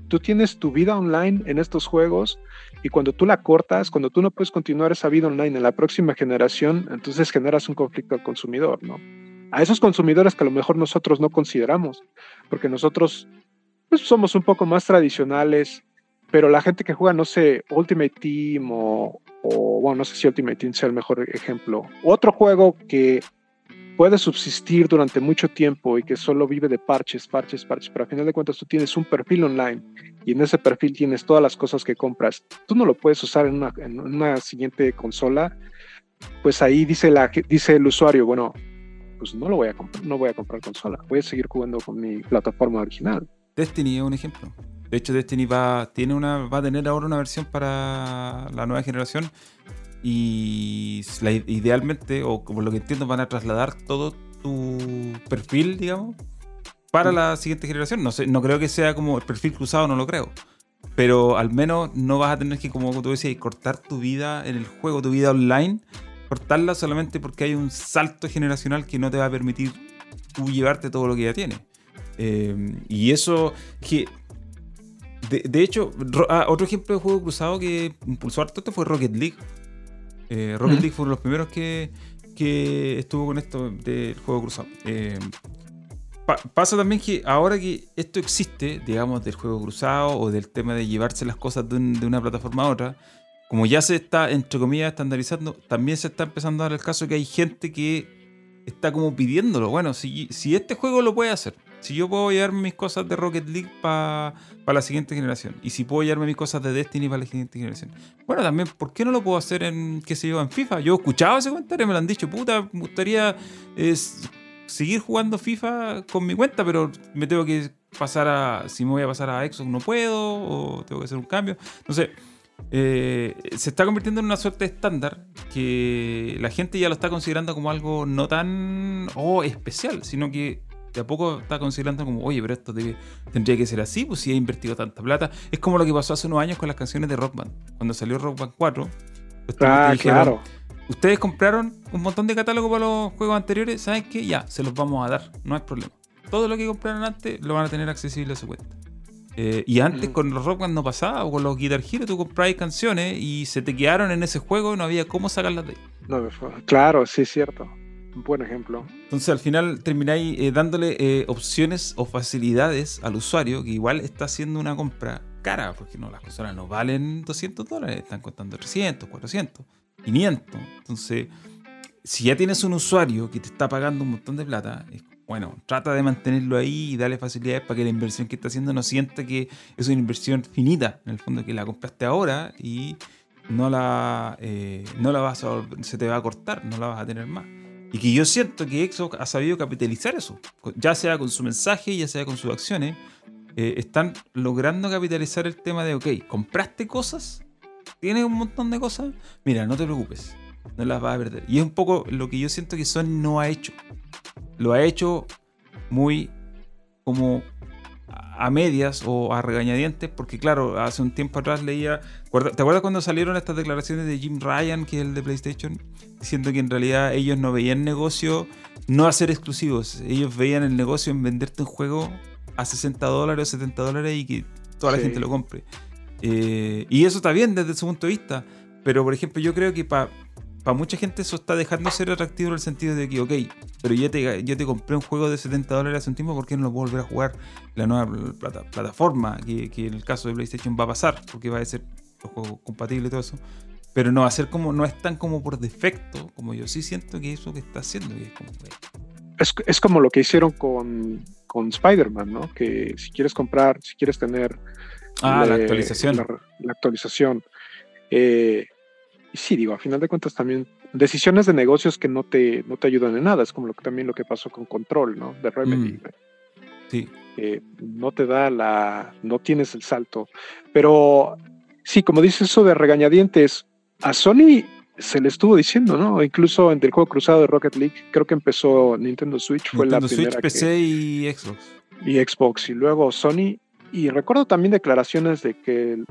tú tienes tu vida online en estos juegos y cuando tú la cortas, cuando tú no puedes continuar esa vida online en la próxima generación, entonces generas un conflicto al consumidor, ¿no? A esos consumidores que a lo mejor nosotros no consideramos, porque nosotros pues, somos un poco más tradicionales, pero la gente que juega, no sé, Ultimate Team o, bueno, no sé si Ultimate Team sea el mejor ejemplo. Otro juego que puede subsistir durante mucho tiempo y que solo vive de parches, parches, parches, pero a final de cuentas tú tienes un perfil online y en ese perfil tienes todas las cosas que compras, tú no lo puedes usar en una, en una siguiente consola, pues ahí dice, la, dice el usuario, bueno, pues no lo voy a comprar, no voy a comprar consola, voy a seguir jugando con mi plataforma original. Destiny es un ejemplo. De hecho, Destiny va, tiene una, va a tener ahora una versión para la nueva generación y idealmente, o como lo que entiendo, van a trasladar todo tu perfil, digamos, para la siguiente generación. No sé, no creo que sea como el perfil cruzado, no lo creo. Pero al menos no vas a tener que, como tú decías, cortar tu vida en el juego, tu vida online, cortarla solamente porque hay un salto generacional que no te va a permitir tú llevarte todo lo que ya tienes. Eh, y eso, que de, hecho, ah, otro ejemplo de juego cruzado que impulsó harto esto fue Rocket League. Eh, Rocket League fue uno de los primeros que, estuvo con esto del juego cruzado. Eh, pasa también que ahora que esto existe, digamos, del juego cruzado o del tema de llevarse las cosas de, una plataforma a otra, como ya se está, entre comillas, estandarizando, también se está empezando a dar el caso que hay gente que está como pidiéndolo. Bueno, si, si este juego lo puede hacer, si yo puedo llevarme mis cosas de Rocket League para la siguiente generación, y si puedo llevarme mis cosas de Destiny para la siguiente generación, bueno, también, ¿por qué no lo puedo hacer en, qué sé yo, en FIFA? Yo he escuchado ese comentario, me lo han dicho, puta, me gustaría seguir jugando FIFA con mi cuenta, pero me tengo que pasar a, si me voy a pasar a Xbox no puedo, o tengo que hacer un cambio. Entonces, eh, se está convirtiendo en una suerte estándar que la gente ya lo está considerando como algo no tan oh, especial, sino que de a poco está considerando como, oye, pero esto tendría que ser así, pues si he invertido tanta plata. Es como lo que pasó hace unos años con las canciones de Rock Band. Cuando salió Rock Band 4, ah, claro. Ustedes compraron un montón de catálogo para los juegos anteriores, ¿saben qué? Ya, se los vamos a dar, no hay problema. Todo lo que compraron antes lo van a tener accesible a su cuenta. Eh, y antes con los Rock Band no pasaba, o con los Guitar Hero tú comprabas canciones y se te quedaron en ese juego y no había cómo sacarlas de ahí. No, claro, sí, es cierto. Buen ejemplo. Entonces al final termináis eh, dándole eh, opciones o facilidades al usuario que igual está haciendo una compra cara, porque no, las consolas no valen 200 dólares, están costando 300, 400, 500. Entonces, si ya tienes un usuario que te está pagando un montón de plata, bueno, trata de mantenerlo ahí y darle facilidades para que la inversión que está haciendo no sienta que es una inversión finita, en el fondo que la compraste ahora y no la, eh, no la vas a, se te va a cortar, no la vas a tener más. Y que yo siento que Xbox ha sabido capitalizar eso, ya sea con su mensaje, ya sea con sus acciones, eh, están logrando capitalizar el tema de, ok, compraste cosas, tienes un montón de cosas, mira, no te preocupes, no las vas a perder. Y es un poco lo que yo siento que Sony no ha hecho. Lo ha hecho muy como a medias o a regañadientes, porque claro, hace un tiempo atrás leía, ¿te acuerdas cuando salieron estas declaraciones de Jim Ryan, que es el de PlayStation, diciendo que en realidad ellos no veían negocio no hacer exclusivos, ellos veían el negocio en venderte un juego a 60 dólares o 70 dólares y que toda la gente lo compre. Eh, y eso está bien desde su punto de vista, pero por ejemplo yo creo que para para mucha gente eso está dejando de ser atractivo en el sentido de que, ok, pero yo te, yo te compré un juego de 70 dólares hace un tiempo, ¿por qué no lo puedo volver a jugar la nueva plataforma? Que, en el caso de PlayStation va a pasar, porque va a ser un juego compatible y todo eso. Pero no va a ser como, no es tan como por defecto, como yo sí siento que eso que está haciendo. es, como, es, como lo que hicieron con, con Spider-Man, ¿no? Que si quieres comprar, si quieres tener ah, la, actualización. La, actualización. Eh, y sí, digo, a final de cuentas también decisiones de negocios que no te, no te ayudan en nada. Es como lo también lo que pasó con Control, ¿no? De Remedy. Mm. Sí. no te da la. No tienes el salto. Pero sí, como dices eso de regañadientes, a Sony se le estuvo diciendo, ¿no? Incluso en el juego cruzado de Rocket League, creo que empezó Nintendo Switch, fue la primera. Switch, PC y Xbox. Y Xbox, y luego Sony. Y recuerdo también declaraciones de que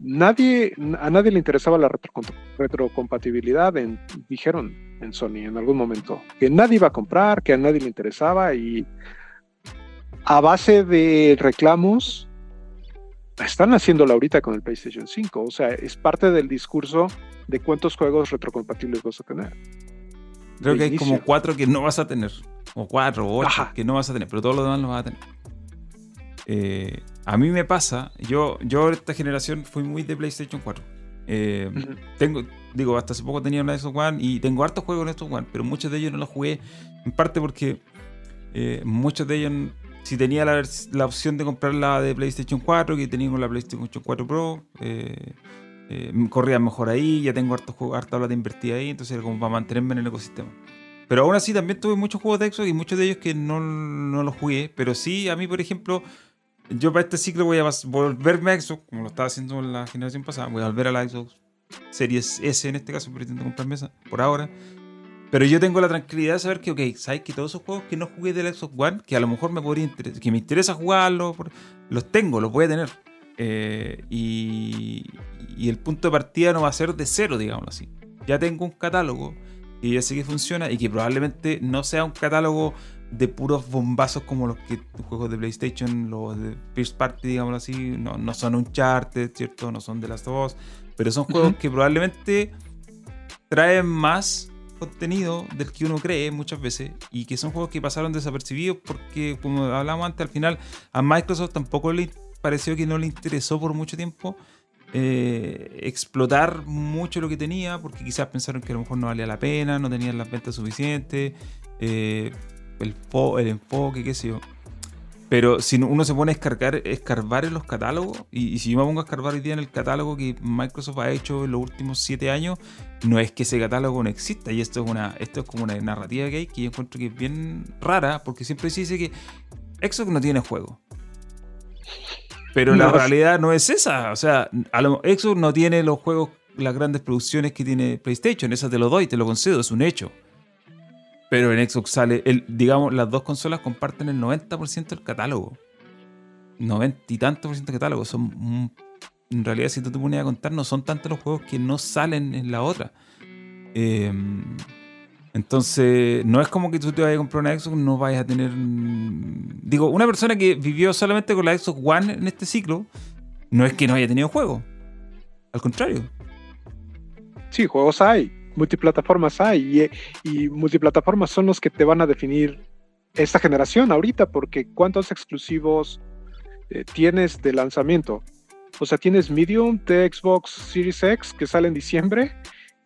nadie, a nadie le interesaba la retrocompatibilidad, dijeron en Sony en algún momento, que nadie iba a comprar, que a nadie le interesaba y a base de reclamos están haciéndolo ahorita con el PlayStation 5, o sea, es parte del discurso de cuántos juegos retrocompatibles vas a tener. Creo que hay como cuatro que no vas a tener, o cuatro o ocho que no vas a tener, pero todos los demás los vas a tener. Eh, a mí me pasa, yo, yo esta generación fui muy de PlayStation 4. Eh, tengo, digo, hasta hace poco tenía una Xbox One y tengo hartos juegos en Xbox One, pero muchos de ellos no los jugué, en parte porque eh, muchos de ellos, si tenía la, la, opción de comprar la de PlayStation 4, que tenía con la PlayStation 4 Pro, eh, corría mejor ahí, ya tengo hartos juegos, harta plata invertida ahí, entonces era como para mantenerme en el ecosistema. Pero aún así también tuve muchos juegos de Xbox y muchos de ellos que no, no los jugué, pero sí, a mí por ejemplo yo para este ciclo voy a volverme a Xbox, como lo estaba haciendo en la generación pasada. Voy a volver a la Xbox Series S en este caso, pretendo comprar mesa por ahora. Pero yo tengo la tranquilidad de saber que, ok, sabes que todos esos juegos que no jugué de la Xbox One, que a lo mejor me podría interesar, que me interesa jugarlos, los tengo, los voy a tener. Eh, y, y, el punto de partida no va a ser de cero, digámoslo así. Ya tengo un catálogo y ya sé que funciona y que probablemente no sea un catálogo de puros bombazos como los que juegos de PlayStation, los de First Party, digámoslo así, no, no son Uncharted, ¿cierto? No son de las dos, pero son juegos que probablemente traen más contenido del que uno cree muchas veces y que son juegos que pasaron desapercibidos porque, como hablamos antes, al final a Microsoft tampoco le pareció que no le interesó por mucho tiempo eh, explotar mucho lo que tenía porque quizás pensaron que a lo mejor no valía la pena, no tenían las ventas suficientes. Eh, el, el enfoque, qué sé yo. Pero si uno se pone a escargar, escarbar en los catálogos, y, si yo me pongo a escarbar hoy día en el catálogo que Microsoft ha hecho en los últimos siete años, no es que ese catálogo no exista. Y esto es una, esto es como una narrativa que hay que yo encuentro que es bien rara, porque siempre se dice que Xbox no tiene juego. Pero la realidad no es esa. O sea, Xbox no tiene los juegos, las grandes producciones que tiene PlayStation. Esa te lo doy, te lo concedo, es un hecho. Pero en Xbox sale, digamos, las dos consolas comparten el 90% del catálogo. 90 y tantos por ciento del catálogo. Son, en realidad, si tú te pones a contar, no son tantos los juegos que no salen en la otra. Em, entonces, no es como que tú te vayas a comprar una Xbox, no vayas a tener. Digo, una persona que vivió solamente con la Xbox One en este ciclo, no es que no haya tenido juegos. Al contrario. Sí, juegos hay multiplataformas hay y, multiplataformas son los que te van a definir esta generación ahorita, porque ¿cuántos exclusivos eh, tienes de lanzamiento? O sea, tienes Medium de Xbox Series X que sale en diciembre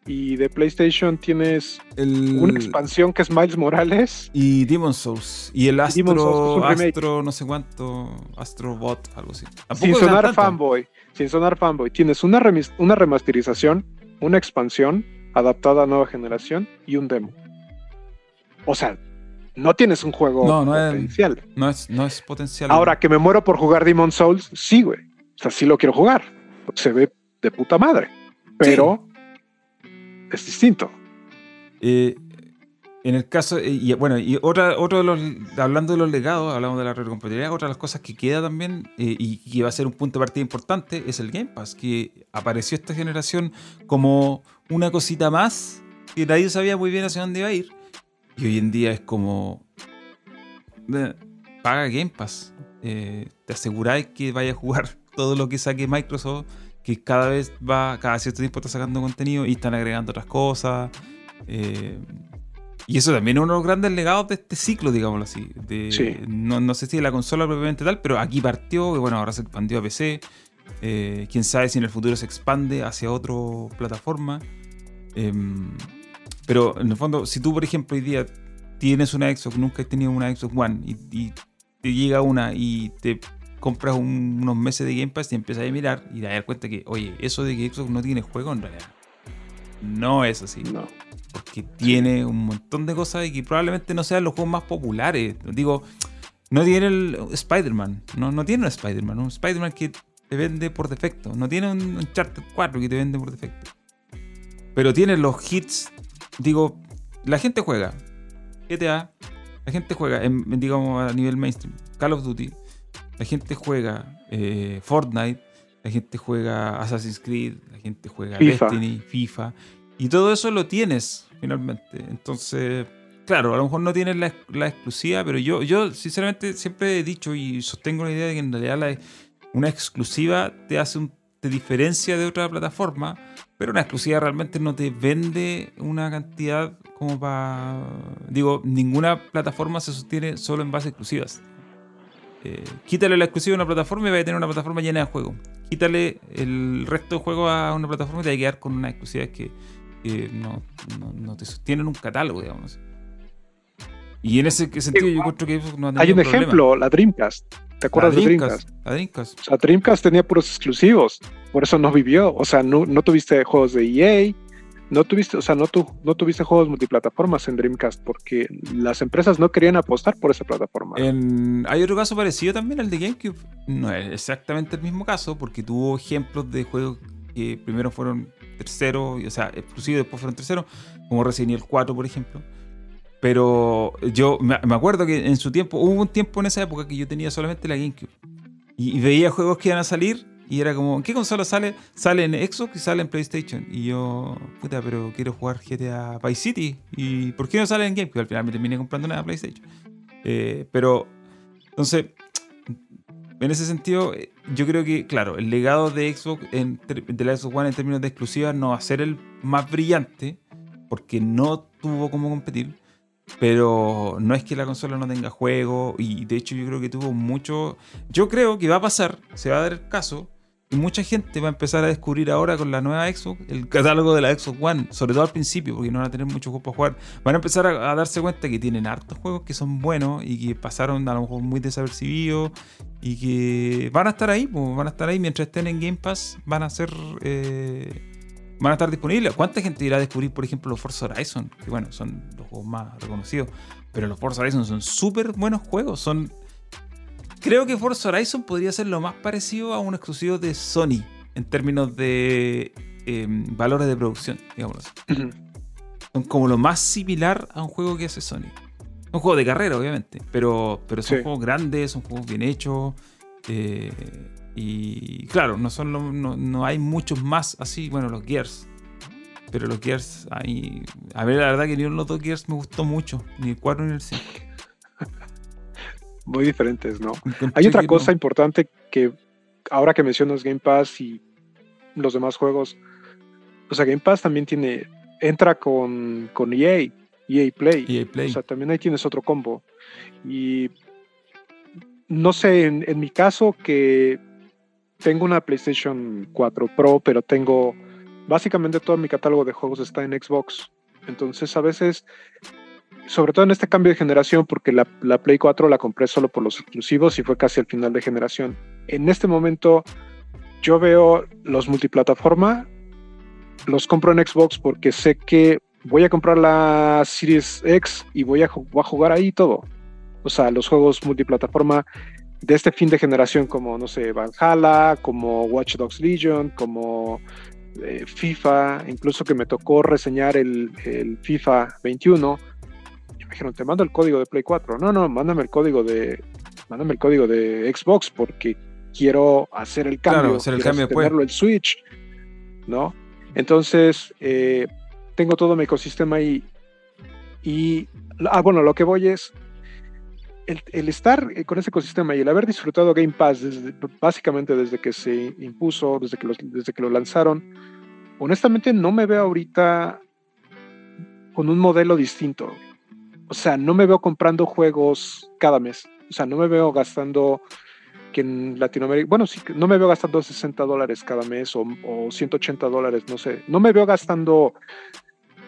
Y de PlayStation tienes El- una expansión que es Miles Morales. Y Demon Souls. Y el Y Astro, remake. Astro, no sé cuánto, Astro Bot, algo así. Sin sonar fanboy. Sin sonar fanboy. Tienes una, remis- una remasterización, una expansión adaptada a nueva generación y un demo. O sea, no tienes un juego No, no es- potencial. No es, no es potencial. Ahora que me muero por jugar Demon Souls, sí, güey. O sea, sí lo quiero jugar. Se ve de puta madre. Pero es distinto. Eh, en el caso, eh, y bueno, y otra, otro de los, hablando de los legados, hablamos de la retrocompatibilidad, otra de las cosas que queda también eh, y que va a ser un punto de partida importante es el Game Pass, que apareció esta generación como una cosita más que nadie sabía muy bien hacia dónde iba a ir. Y hoy en día es como, eh, paga Game Pass, eh, te aseguráis que vaya a jugar *laughs* todo lo que saque Microsoft, que cada vez va, cada cierto tiempo está sacando contenido y están agregando otras cosas. eh, y eso también es uno de los grandes legados de este ciclo, digámoslo así. De, Sí. no, no sé si de la consola propiamente tal, pero aquí partió, y bueno, ahora se expandió a PC. eh, quién sabe si en el futuro se expande hacia otra plataforma. Em, pero en el fondo, si tú, por ejemplo, hoy día tienes una Xbox, nunca has tenido una Xbox One y, y te llega una y te compras un- unos meses de Game Pass y empiezas a mirar y te das cuenta que, oye, eso de que Xbox no tiene juego en realidad no es así. No. Porque tiene un montón de cosas y que probablemente no sean los juegos más populares. Digo, no tiene el Spider-Man. No, no tiene un Spider-Man. Un Spider-Man que te vende por defecto. No tiene un Uncharted 4 que te vende por defecto. Pero tiene los hits. Digo, la gente juega GTA. La gente juega, en- digamos, a nivel mainstream. Call of Duty. La gente juega eh, Fortnite. La gente juega Assassin's Creed. La gente juega FIFA. Destiny, FIFA. Y todo eso lo tienes, finalmente. Entonces, claro, a lo mejor no tienes la, la exclusiva, pero yo, yo sinceramente siempre he dicho y sostengo la idea de que en realidad una exclusiva te hace un, te diferencia de otra plataforma, pero una exclusiva realmente no te vende una cantidad como para... Digo, ninguna plataforma se sostiene solo en bases exclusivas. Eh, quítale la exclusiva a una plataforma y vas a tener una plataforma llena de juegos. Quítale el resto de juegos a una plataforma y te vas a quedar con una exclusiva que, no, no- no te sostienen un catálogo, digamos. Y en ese sentido yo encuentro que Xbox no ha Hay un problema. ejemplo, la Dreamcast. ¿Te La acuerdas de Dreamcast, Dreamcast? la Dreamcast. O sea, Dreamcast tenía puros exclusivos. Por eso no vivió. O sea, no, no tuviste juegos de EA. No tuviste, o sea, no, tu- no tuviste juegos multiplataformas en Dreamcast porque las empresas no querían apostar por esa plataforma. En- hay otro caso parecido también al de GameCube. No es exactamente el mismo caso, porque tuvo ejemplos de juegos que primero fueron terceros, o sea, exclusivos, después fueron terceros, como Resident Evil 4, por ejemplo. Pero yo me acuerdo que en su tiempo, hubo un tiempo en esa época que yo tenía solamente la GameCube. Y, y veía juegos que iban a salir y era como, ¿en qué consola sale? Sale en Xbox y sale en PlayStation. Y yo, puta, pero quiero jugar GTA Vice City. ¿Y por qué no sale en GameCube? Al final me terminé comprando una PlayStation. Eh, pero, entonces, en ese sentido, yo creo que, claro, el legado de Xbox, en de la Xbox One en términos de exclusivas, no va a ser el más brillante, porque no tuvo cómo competir. Pero no es que la consola no tenga juego, y de hecho yo creo que tuvo mucho. Yo creo que va a pasar, se va a dar el caso, y mucha gente va a empezar a descubrir ahora con la nueva Xbox el catálogo de la Xbox One, sobre todo al principio, porque no van a tener muchos juegos para jugar. Van a empezar a, darse cuenta que tienen hartos juegos que son buenos y que pasaron a lo mejor muy desapercibidos y que van a estar ahí, pues, van a estar ahí mientras estén en Game Pass, van a ser. eh, van a estar disponibles. ¿Cuánta gente irá a descubrir, por ejemplo, los Forza Horizon? Que bueno, son los juegos más reconocidos. Pero los Forza Horizon son súper buenos juegos. Son. Creo que Forza Horizon podría ser lo más parecido a un exclusivo de Sony en términos de eh, valores de producción, digámoslo así. Son como lo más similar a un juego que hace Sony. Un juego de carrera, obviamente, pero, pero son Sí. juegos grandes, son juegos bien hechos. eh, y claro, no, son lo- no, no hay muchos más así. Bueno, los Gears. Pero los Gears, hay, a ver, la verdad que ni uno de los dos Gears me gustó mucho. Ni el 4 ni el 5. Muy diferentes, ¿no? Hay otra cosa importante que ahora que mencionas Game Pass y los demás juegos, o sea, Game Pass también tiene, entra con, con EA, EA Play. EA Play. O sea, también ahí tienes otro combo. Y no sé, en, en mi caso que tengo una PlayStation 4 Pro, pero tengo básicamente todo mi catálogo de juegos está en Xbox. Entonces a veces, sobre todo en este cambio de generación, porque la, la Play 4 la compré solo por los exclusivos y fue casi al final de generación. En este momento yo veo los multiplataforma, los compro en Xbox porque sé que voy a comprar la Series X y voy a, voy a jugar ahí todo. O sea, los juegos multiplataforma de este fin de generación como, no sé, Valhalla, como Watch Dogs Legion, como eh, FIFA, incluso que me tocó reseñar el, FIFA 21. Dijeron, te mando el código de Play 4. No, no, mándame el código de, mándame el código de Xbox porque quiero hacer el cambio, hacer el cambio tenerlo el Switch, ¿no? Entonces, eh, tengo todo mi ecosistema ahí. Y, ah, bueno, lo que voy es, el, estar con ese ecosistema y el haber disfrutado Game Pass básicamente desde que se impuso, desde que, desde que lo lanzaron, honestamente no me veo ahorita con un modelo distinto. O sea, no me veo comprando juegos cada mes. O sea, no me veo gastando que en Latinoamérica, bueno, sí, no me veo gastando 60 dólares cada mes o, o 180 dólares, no sé. No me veo gastando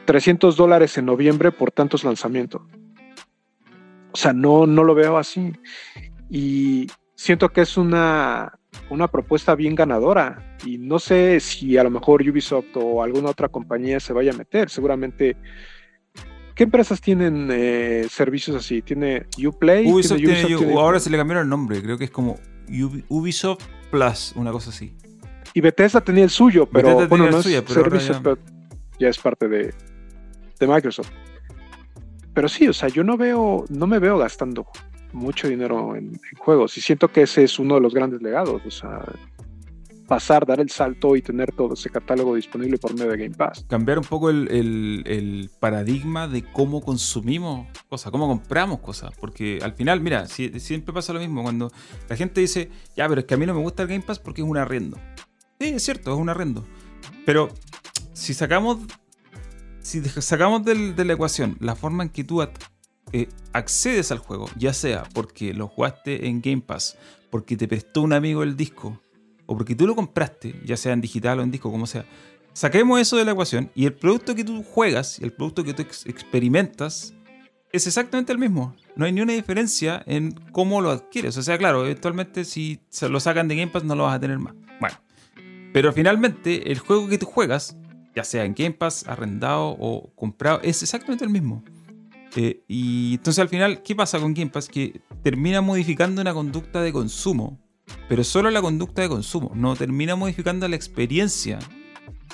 300 dólares en noviembre por tantos lanzamientos. O sea, no, no lo veo así. Y siento que es una, una propuesta bien ganadora. Y no sé si a lo mejor Ubisoft o alguna otra compañía se vaya a meter. Seguramente. ¿Qué empresas tienen eh, servicios así? ¿Tiene Uplay? Ubisoft, tiene, ahora se le cambiaron el nombre. Creo que es como Ubisoft Plus, una cosa así. Y Bethesda tenía el suyo, pero bueno, no es servicio, pero ya es parte de, de Microsoft pero sí, o sea, yo no veo, no me veo gastando mucho dinero en, juegos y siento que ese es uno de los grandes legados, o sea, pasar, dar el salto y tener todo ese catálogo disponible por medio de Game Pass. Cambiar un poco el, paradigma de cómo consumimos cosas, cómo compramos cosas, porque al final, mira, siempre pasa lo mismo cuando la gente dice, ya, pero es que a mí no me gusta el Game Pass porque es un arrendo. Sí, es cierto, es un arrendo. Pero si sacamos si sacamos de la ecuación la forma en que tú eh, accedes al juego, ya sea porque lo jugaste en Game Pass, porque te prestó un amigo el disco, o porque tú lo compraste, ya sea en digital o en disco, como sea, saquemos eso de la ecuación y el producto que tú juegas y el producto que tú experimentas es exactamente el mismo. No hay ni una diferencia en cómo lo adquieres. O sea, claro, eventualmente si se lo sacan de Game Pass no lo vas a tener más. Bueno, pero finalmente el juego que tú juegas ya sea en Game Pass, arrendado o comprado, es exactamente el mismo. Eh, y entonces al final, ¿qué pasa con Game Pass? Que termina modificando una conducta de consumo, pero solo la conducta de consumo, no termina modificando la experiencia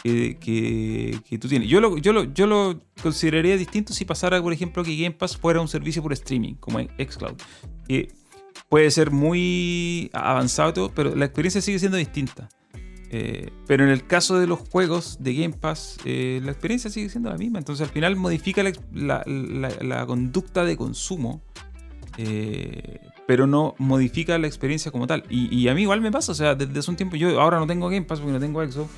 que, que, tú tienes. Yo lo, consideraría distinto si pasara, por ejemplo, que Game Pass fuera un servicio por streaming, como Xcloud. Que puede ser muy avanzado, pero la experiencia sigue siendo distinta. Eh, pero en el caso de los juegos de Game Pass, eh, la experiencia sigue siendo la misma. Entonces al final modifica la, conducta de consumo, eh, pero no modifica la experiencia como tal. Y, a mí igual me pasa, o sea, desde hace un tiempo, yo ahora no tengo Game Pass porque no tengo Xbox,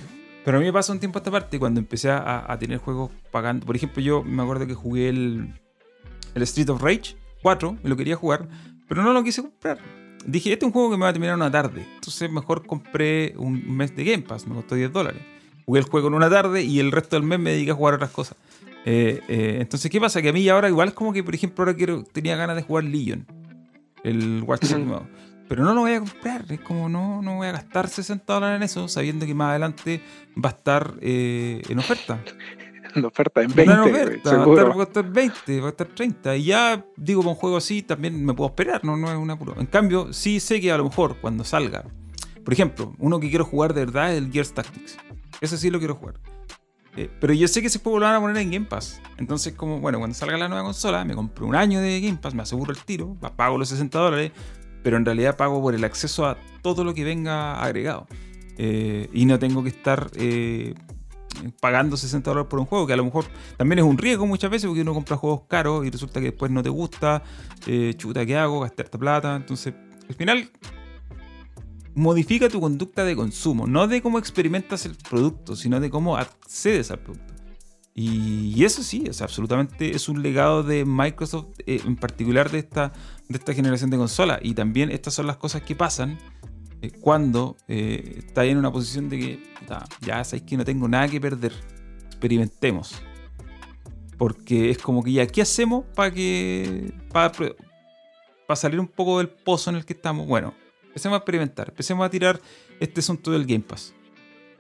pero a mí me pasa un tiempo a esta parte cuando empecé a, tener juegos pagando. Por ejemplo, yo me acuerdo que jugué el, Street of Rage 4, me lo quería jugar, pero no lo quise comprar dije, este es un juego que me va a terminar una tarde. Entonces mejor compré un mes de Game Pass, me costó 10 dólares. Jugué el juego en una tarde y el resto del mes me dediqué a jugar otras cosas. Eh, eh, entonces, ¿qué pasa? Que a mí ahora igual es como que, por ejemplo, ahora quiero, tenía ganas de jugar Legion, el Watch Pero no lo voy a comprar, es como no, no voy a gastar 60 dólares en eso, sabiendo que más adelante va a estar eh, en oferta. *laughs* en oferta en 20. oferta, va, a estar, 20, va a estar 30. Y ya, digo, con un juego así también me puedo esperar, no, no es un apuro. En cambio, sí sé que a lo mejor cuando salga, por ejemplo, uno que quiero jugar de verdad es el Gears Tactics. Ese sí lo quiero jugar. Eh, pero yo sé que ese juego lo a poner en Game Pass. Entonces, como, bueno, cuando salga la nueva consola, me compro un año de Game Pass, me aseguro el tiro, pago los 60 dólares, pero en realidad pago por el acceso a todo lo que venga agregado. Eh, y no tengo que estar eh, pagando 60 dólares por un juego, que a lo mejor también es un riesgo muchas veces porque uno compra juegos caros y resulta que después no te gusta, chuta, ¿qué hago? Gastarte plata. Entonces, al final, modifica tu conducta de consumo, no de cómo experimentas el producto, sino de cómo accedes al producto. Y, eso sí, es absolutamente es un legado de Microsoft, eh, en particular de esta, de esta generación de consolas. Y también estas son las cosas que pasan eh, cuando eh, está en una posición de que ya sabéis que no tengo nada que perder. Experimentemos. Porque es como que ya, ¿qué hacemos para que. para, salir un poco del pozo en el que estamos? Bueno, empecemos a experimentar, empecemos a tirar este asunto del Game Pass.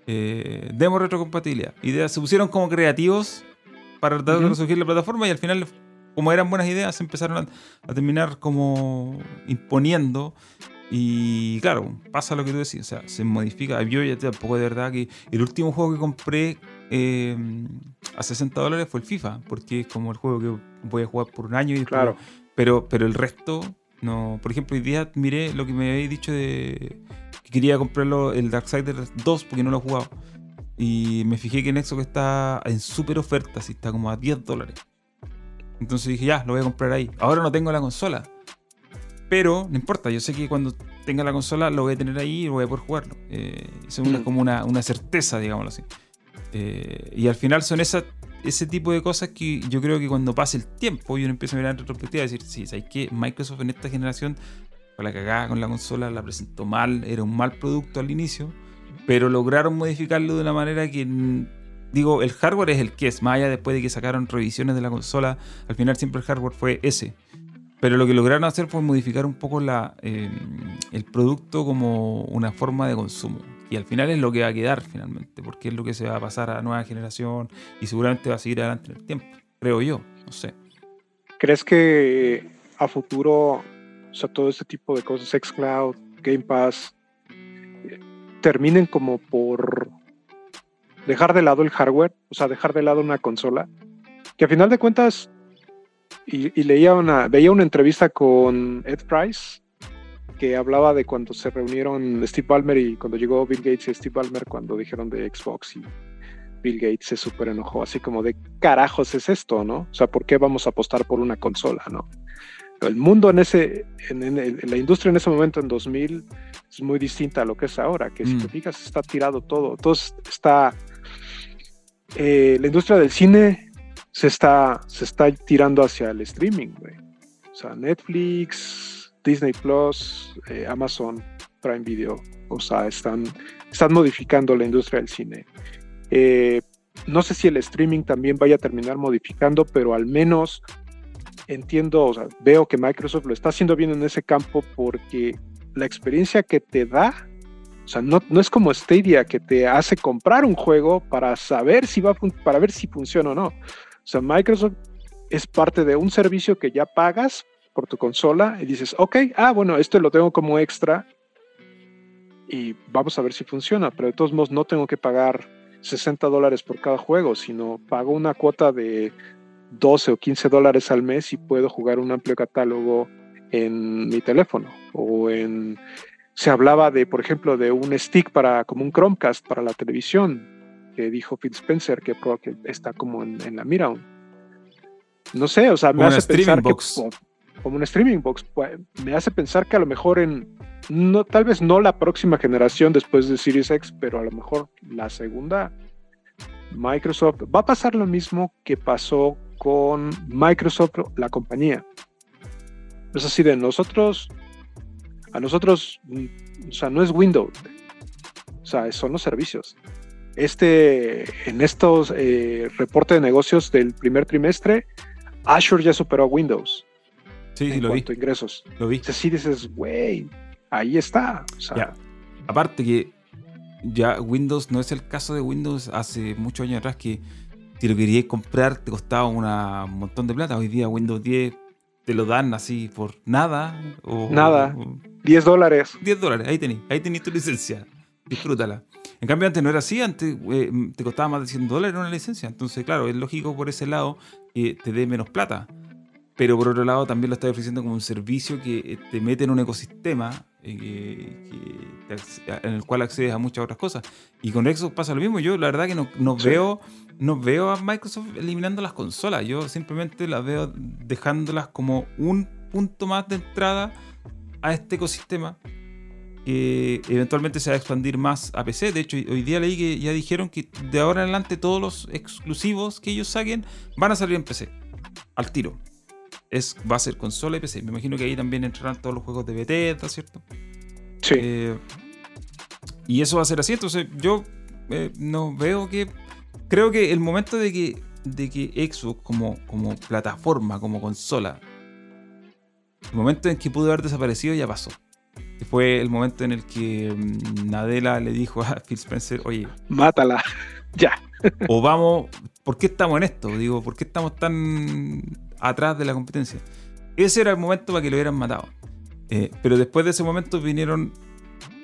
Eh, demos retrocompatibilidad. Ideas se pusieron como creativos para tratar de resurgir la plataforma y al final, como eran buenas ideas, se empezaron a, terminar como imponiendo. Y claro, pasa lo que tú decís, o sea, se modifica. Yo ya tampoco de verdad que el último juego que compré eh, a 60 dólares fue el FIFA, porque es como el juego que voy a jugar por un año y claro. pero, pero el resto, no. Por ejemplo, hoy día miré lo que me habéis dicho de que quería comprarlo el Darksiders 2 porque no lo he jugado. Y me fijé que en Xbox está en super oferta, así está como a 10 dólares. Entonces dije, ya, lo voy a comprar ahí. Ahora no tengo la consola. Pero no importa, yo sé que cuando tenga la consola lo voy a tener ahí y voy a poder jugarlo. Eh, es mm. como una, una, certeza, digámoslo así. Eh, y al final son esas, ese tipo de cosas que yo creo que cuando pase el tiempo y uno empieza a mirar en retrospectiva y decir, sí, ¿sabes qué? Microsoft en esta generación, con la cagada con la consola, la presentó mal, era un mal producto al inicio pero lograron modificarlo de una manera que digo, el hardware es el que es, más allá después de que sacaron revisiones de la consola, al final siempre el hardware fue ese. Pero lo que lograron hacer fue modificar un poco la, em, el producto como una forma de consumo. Y al final es lo que va a quedar finalmente, porque es lo que se va a pasar a la nueva generación y seguramente va a seguir adelante en el tiempo, creo yo, no sé. ¿Crees que a futuro, o sea, todo este tipo de cosas, xCloud, Game Pass, terminen como por dejar de lado el hardware, o sea, dejar de lado una consola, que a final de cuentas, y, leía una, veía una entrevista con Ed Price, que hablaba de cuando se reunieron Steve Ballmer y cuando llegó Bill Gates y Steve Ballmer cuando dijeron de Xbox y Bill Gates se súper enojó, así como de carajos es esto, ¿no? O sea, ¿por qué vamos a apostar por una consola, ¿no? El mundo en ese, en, la industria en ese momento, en 2000, es muy distinta a lo que es ahora, que si te mm. fijas está tirado todo, todo está, eh, la industria del cine se está, se está tirando hacia el streaming, güey. O sea, Netflix, Disney Plus, eh, Amazon Prime Video, o sea, están, están modificando la industria del cine. Eh, no sé si el streaming también vaya a terminar modificando, pero al menos entiendo, o sea, veo que Microsoft lo está haciendo bien en ese campo porque la experiencia que te da, o sea, no, no es como Stadia que te hace comprar un juego para saber si va para ver si funciona o no. O sea, Microsoft es parte de un servicio que ya pagas por tu consola y dices, ok, ah, bueno, esto lo tengo como extra y vamos a ver si funciona, pero de todos modos no tengo que pagar 60 dólares por cada juego, sino pago una cuota de 12 o 15 dólares al mes y puedo jugar un amplio catálogo en mi teléfono. O en se hablaba de por ejemplo de un stick para como un Chromecast para la televisión que dijo Phil Spencer que, que está como en, la mira no sé o sea me hace pensar que como, un streaming box pues, me hace pensar que a lo mejor en no tal vez no la próxima generación después de Series X pero a lo mejor la segunda Microsoft va a pasar lo mismo que pasó con Microsoft, la compañía. Es así de nosotros, a nosotros, mm, o sea, no es Windows, o sea, son los servicios. Este, en estos eh, reportes de negocios del primer trimestre, Azure ya superó a Windows. Sí, en sí, lo cuanto a ingresos. Lo vi. Entonces sí dices, güey, ahí está. Aparte que ya Windows no es el caso de Windows hace muchos años atrás que si lo querías comprar te costaba un montón de plata. Hoy día Windows 10 te lo dan así por nada. O, nada. 10 dólares. 10 dólares, ahí tenés, ahí tenés tu licencia. Disfrútala. En cambio, antes no era así, antes eh, te costaba más de 100 dólares una licencia. Entonces, claro, es lógico por ese lado que te dé menos plata. Pero por otro lado, también lo estás ofreciendo como un servicio que eh, te mete en un ecosistema eh, en el cual accedes a muchas otras cosas. Y con Xbox pasa lo mismo. Yo la verdad que no, veo, no veo a Microsoft eliminando las consolas. Yo simplemente las veo dejándolas como un punto más de entrada a este ecosistema que eventualmente se va a expandir más a PC. De hecho, hoy día leí que ya dijeron que de ahora en adelante todos los exclusivos que ellos saquen van a salir en PC. Al tiro es, va a ser consola y PC. Me imagino que ahí también entrarán todos los juegos de Bethesda, ¿cierto? Sí. Eh, y eso va a ser así. Entonces yo eh, no veo que... Creo que el momento de que, de que Xbox como, como plataforma, como consola, el momento en que pudo haber desaparecido ya pasó. Que fue el momento en el que mm, Nadella le dijo a Phil Spencer, oye, mátala, *laughs* ya. o vamos, ¿por qué estamos en esto? Digo, ¿por qué estamos tan atrás de la competencia? Ese era el momento para que lo hubieran matado. Eh, pero después de ese momento vinieron,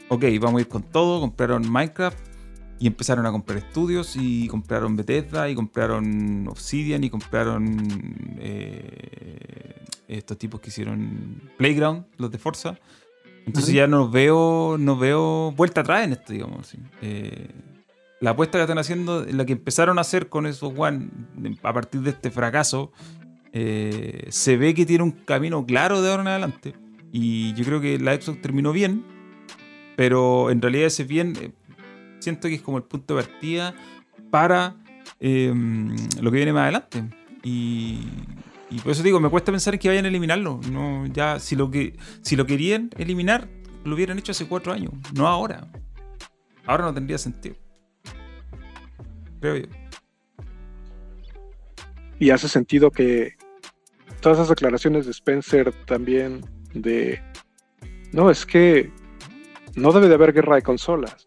ok, vamos a ir con todo, compraron Minecraft y empezaron a comprar estudios y compraron Bethesda y compraron Obsidian y compraron eh, estos tipos que hicieron Playground, los de Forza. Entonces ya no veo, no veo vuelta atrás en esto, digamos. Eh, la apuesta que están haciendo, la que empezaron a hacer con esos One a partir de este fracaso, eh, se ve que tiene un camino claro de ahora en adelante. Y yo creo que la Xbox terminó bien, pero en realidad ese bien eh, siento que es como el punto de partida para lo que viene más adelante. Y, y por eso digo, me cuesta pensar que vayan a eliminarlo. No, ya, si lo que, si lo querían eliminar, lo hubieran hecho hace cuatro años, no ahora. Ahora no tendría sentido. Creo yo. Y hace sentido que todas esas declaraciones de Spencer también de no, es que no debe de haber guerra de consolas.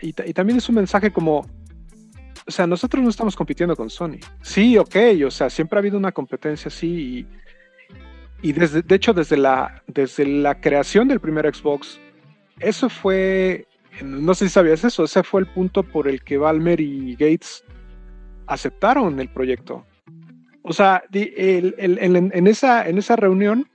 Y, y también es un mensaje como o sea, nosotros no estamos compitiendo con Sony. Sí, ok, o sea, siempre ha habido una competencia así y, desde, de hecho desde la, desde la creación del primer Xbox, eso fue, no sé si sabías eso, ese fue el punto por el que Balmer y Gates aceptaron el proyecto. O sea, en, esa, en esa reunión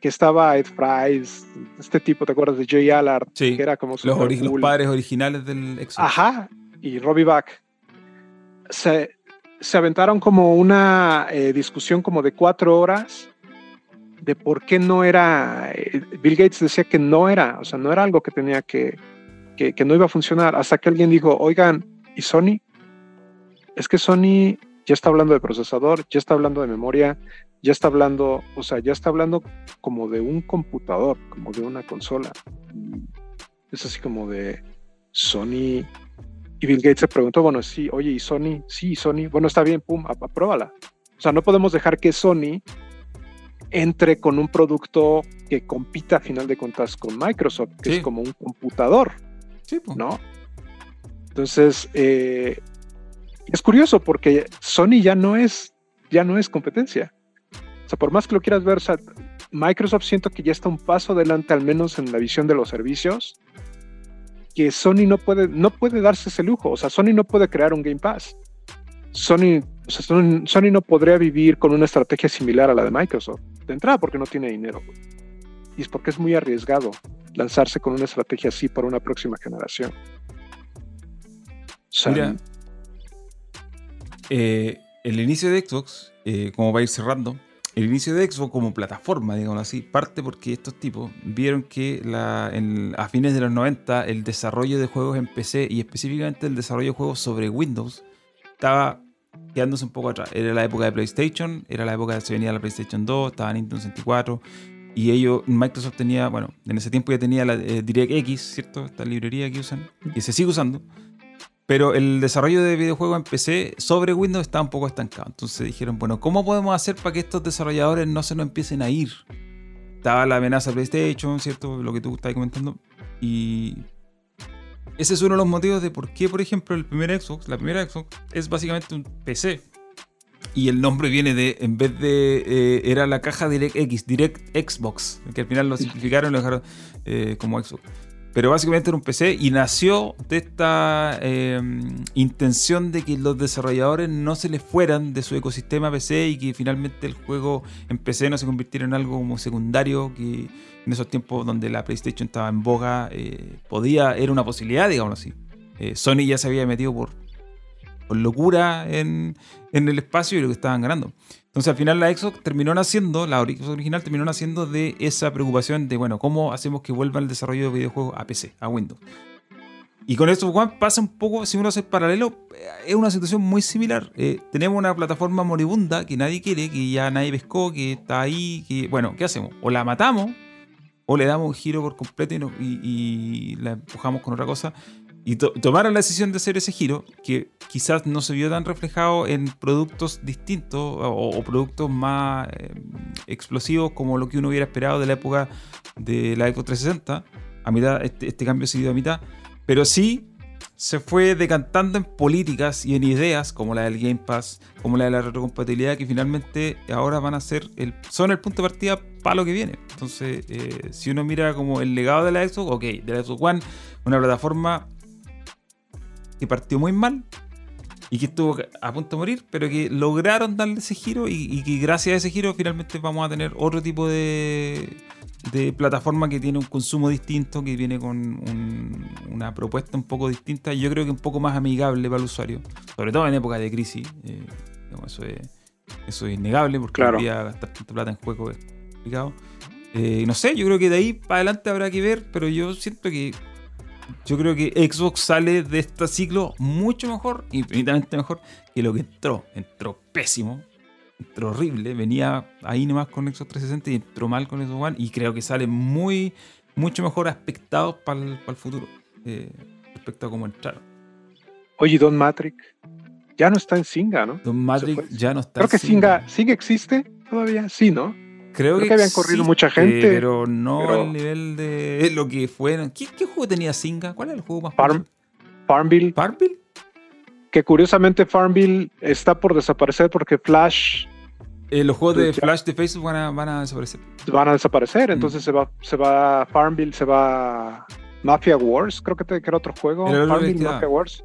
que estaba Ed Fries, este tipo, ¿te acuerdas de Jay Allard? Sí, que era como los, los padres originales del Xbox. Ajá, y Robbie Back se, aventaron como una eh, discusión como de cuatro horas de por qué no era, eh, Bill Gates decía que no era, o sea, no era algo que tenía que, que, que no iba a funcionar, hasta que alguien dijo, oigan, ¿y Sony? Es que Sony ya está hablando de procesador, ya está hablando de memoria, ya está hablando, o sea, ya está hablando como de un computador, como de una consola. Es así como de Sony y Bill Gates se preguntó, bueno, sí, oye, ¿y Sony? Sí, Sony, bueno, está bien, pum, apruébala. O sea, no podemos dejar que Sony entre con un producto que compita a final de cuentas con Microsoft, que es como un computador, sí, ¿no? Entonces, eh, es curioso porque Sony ya no es, ya no es competencia. O sea, por más que lo quieras ver, Microsoft siento que ya está un paso adelante, al menos en la visión de los servicios, que Sony no puede, no puede darse ese lujo. O sea, Sony no puede crear un Game Pass. Sony, Sony, no podría vivir con una estrategia similar a la de Microsoft. De entrada, porque no tiene dinero. Y es porque es muy arriesgado lanzarse con una estrategia así para una próxima generación. Mira, eh, el inicio de Xbox, eh, como va a ir cerrando, el inicio de Xbox como plataforma, digamos así, parte porque estos tipos vieron que a fines de los 90 el desarrollo de juegos en PC y específicamente el desarrollo de juegos sobre Windows estaba quedándose un poco atrás. Era la época de PlayStation, era la época de se venía la PlayStation 2, estaba Nintendo 64 y ellos, Microsoft tenía, bueno, en ese tiempo ya tenía la eh, DirectX, ¿cierto? Esta librería que usan, que se sigue usando. Pero el desarrollo de videojuegos en PC sobre Windows está un poco estancado. Entonces dijeron, bueno, ¿cómo podemos hacer para que estos desarrolladores no se nos empiecen a ir? Estaba la amenaza PlayStation, ¿cierto? Lo que tú estabas comentando. Y ese es uno de los motivos de por qué, por ejemplo, el primer Xbox, la primera Xbox, es básicamente un PC. Y el nombre viene de, en vez de, eh, era la caja DirectX, Direct Xbox, que al final lo simplificaron y lo dejaron eh, como Xbox. Pero básicamente era un PC y nació de esta em, intención de que los desarrolladores no se les fueran de su ecosistema PC y que finalmente el juego en PC no se convirtiera en algo como secundario, que en esos tiempos donde la PlayStation estaba en boga, eh, podía, era una posibilidad, digamos así. Eh, Sony ya se había metido por, por locura en, en el espacio y lo que estaban ganando. Entonces al final la Xbox terminó naciendo, la original terminó naciendo de esa preocupación de, bueno, ¿cómo hacemos que vuelva el desarrollo de videojuegos a PC, a Windows? Y con esto pasa un poco, si uno hace el paralelo, eh, es una situación muy similar. Eh, tenemos una plataforma moribunda que nadie quiere, que ya nadie pescó, que está ahí, que, bueno, ¿qué hacemos? O la matamos o le damos un giro por completo y, no- y la empujamos con otra cosa. Y to- tomaron la decisión de hacer ese giro, que quizás no se vio tan reflejado en productos distintos o, o productos más eh, explosivos como lo que uno hubiera esperado de la época de la Xbox 360. A mitad, este, este cambio se dio a mitad. Pero sí se fue decantando en políticas y en ideas como la del Game Pass, como la de la retrocompatibilidad, que finalmente ahora van a ser el, son el punto de partida para lo que viene. Entonces, eh, si uno mira como el legado de la Xbox, ok, de la Xbox One, una plataforma que partió muy mal y que estuvo a punto de morir, pero que lograron darle ese giro y, y que gracias a ese giro finalmente vamos a tener otro tipo de, de plataforma que tiene un consumo distinto, que viene con un- una propuesta un poco distinta y yo creo que un poco más amigable para el usuario, sobre todo en época de crisis. eh, eso, es, eso es innegable porque Claro. gastar tanta plata en juego es complicado. Eh, no sé, yo creo que de ahí para adelante habrá que ver, pero yo siento que yo creo que Xbox sale de este ciclo mucho mejor, infinitamente mejor que lo que entró. Entró pésimo, entró horrible, venía ahí nomás con Xbox 360 y entró mal con Xbox One y creo que sale muy, mucho mejor aspectado para el, futuro eh, respecto a cómo entraron. Oye, Don Matrix ya no está en Singa, ¿no? Don Matrix ya no está. Creo que en Singa, ¿Singa existe todavía? Sí, ¿no? Creo, creo que habían corrido mucha gente, pero no pero- al nivel de *laughs* lo que fue. ¿Qué, qué juego tenía Singa? ¿Cuál era el juego más Farm- Farmville, ¿Farmville? que curiosamente Farmville está por desaparecer porque Flash Eh, los juegos de. Flash de Facebook van a, van a desaparecer. van a desaparecer, Mm. entonces se va, se va Farmville, se va Mafia Wars, creo que, te- que era otro juego, Era Farmville, quedaba. Mafia Wars.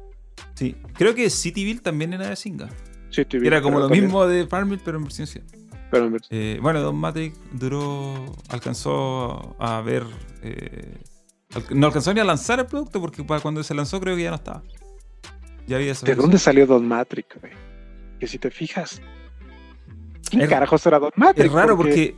Sí. Creo que Cityville también era de Singa. TV, Era como lo también- mismo de Farmville, pero en versión 100. Eh, bueno, Don Matrix duró. alcanzó a ver. eh, no alcanzó ni a lanzar el producto porque para cuando se lanzó creo que ya no estaba. Ya había ¿De dónde salió Don Matrix? güey? Que si te fijas, ¿quién Es- carajos era Don Matrix? Es raro porque.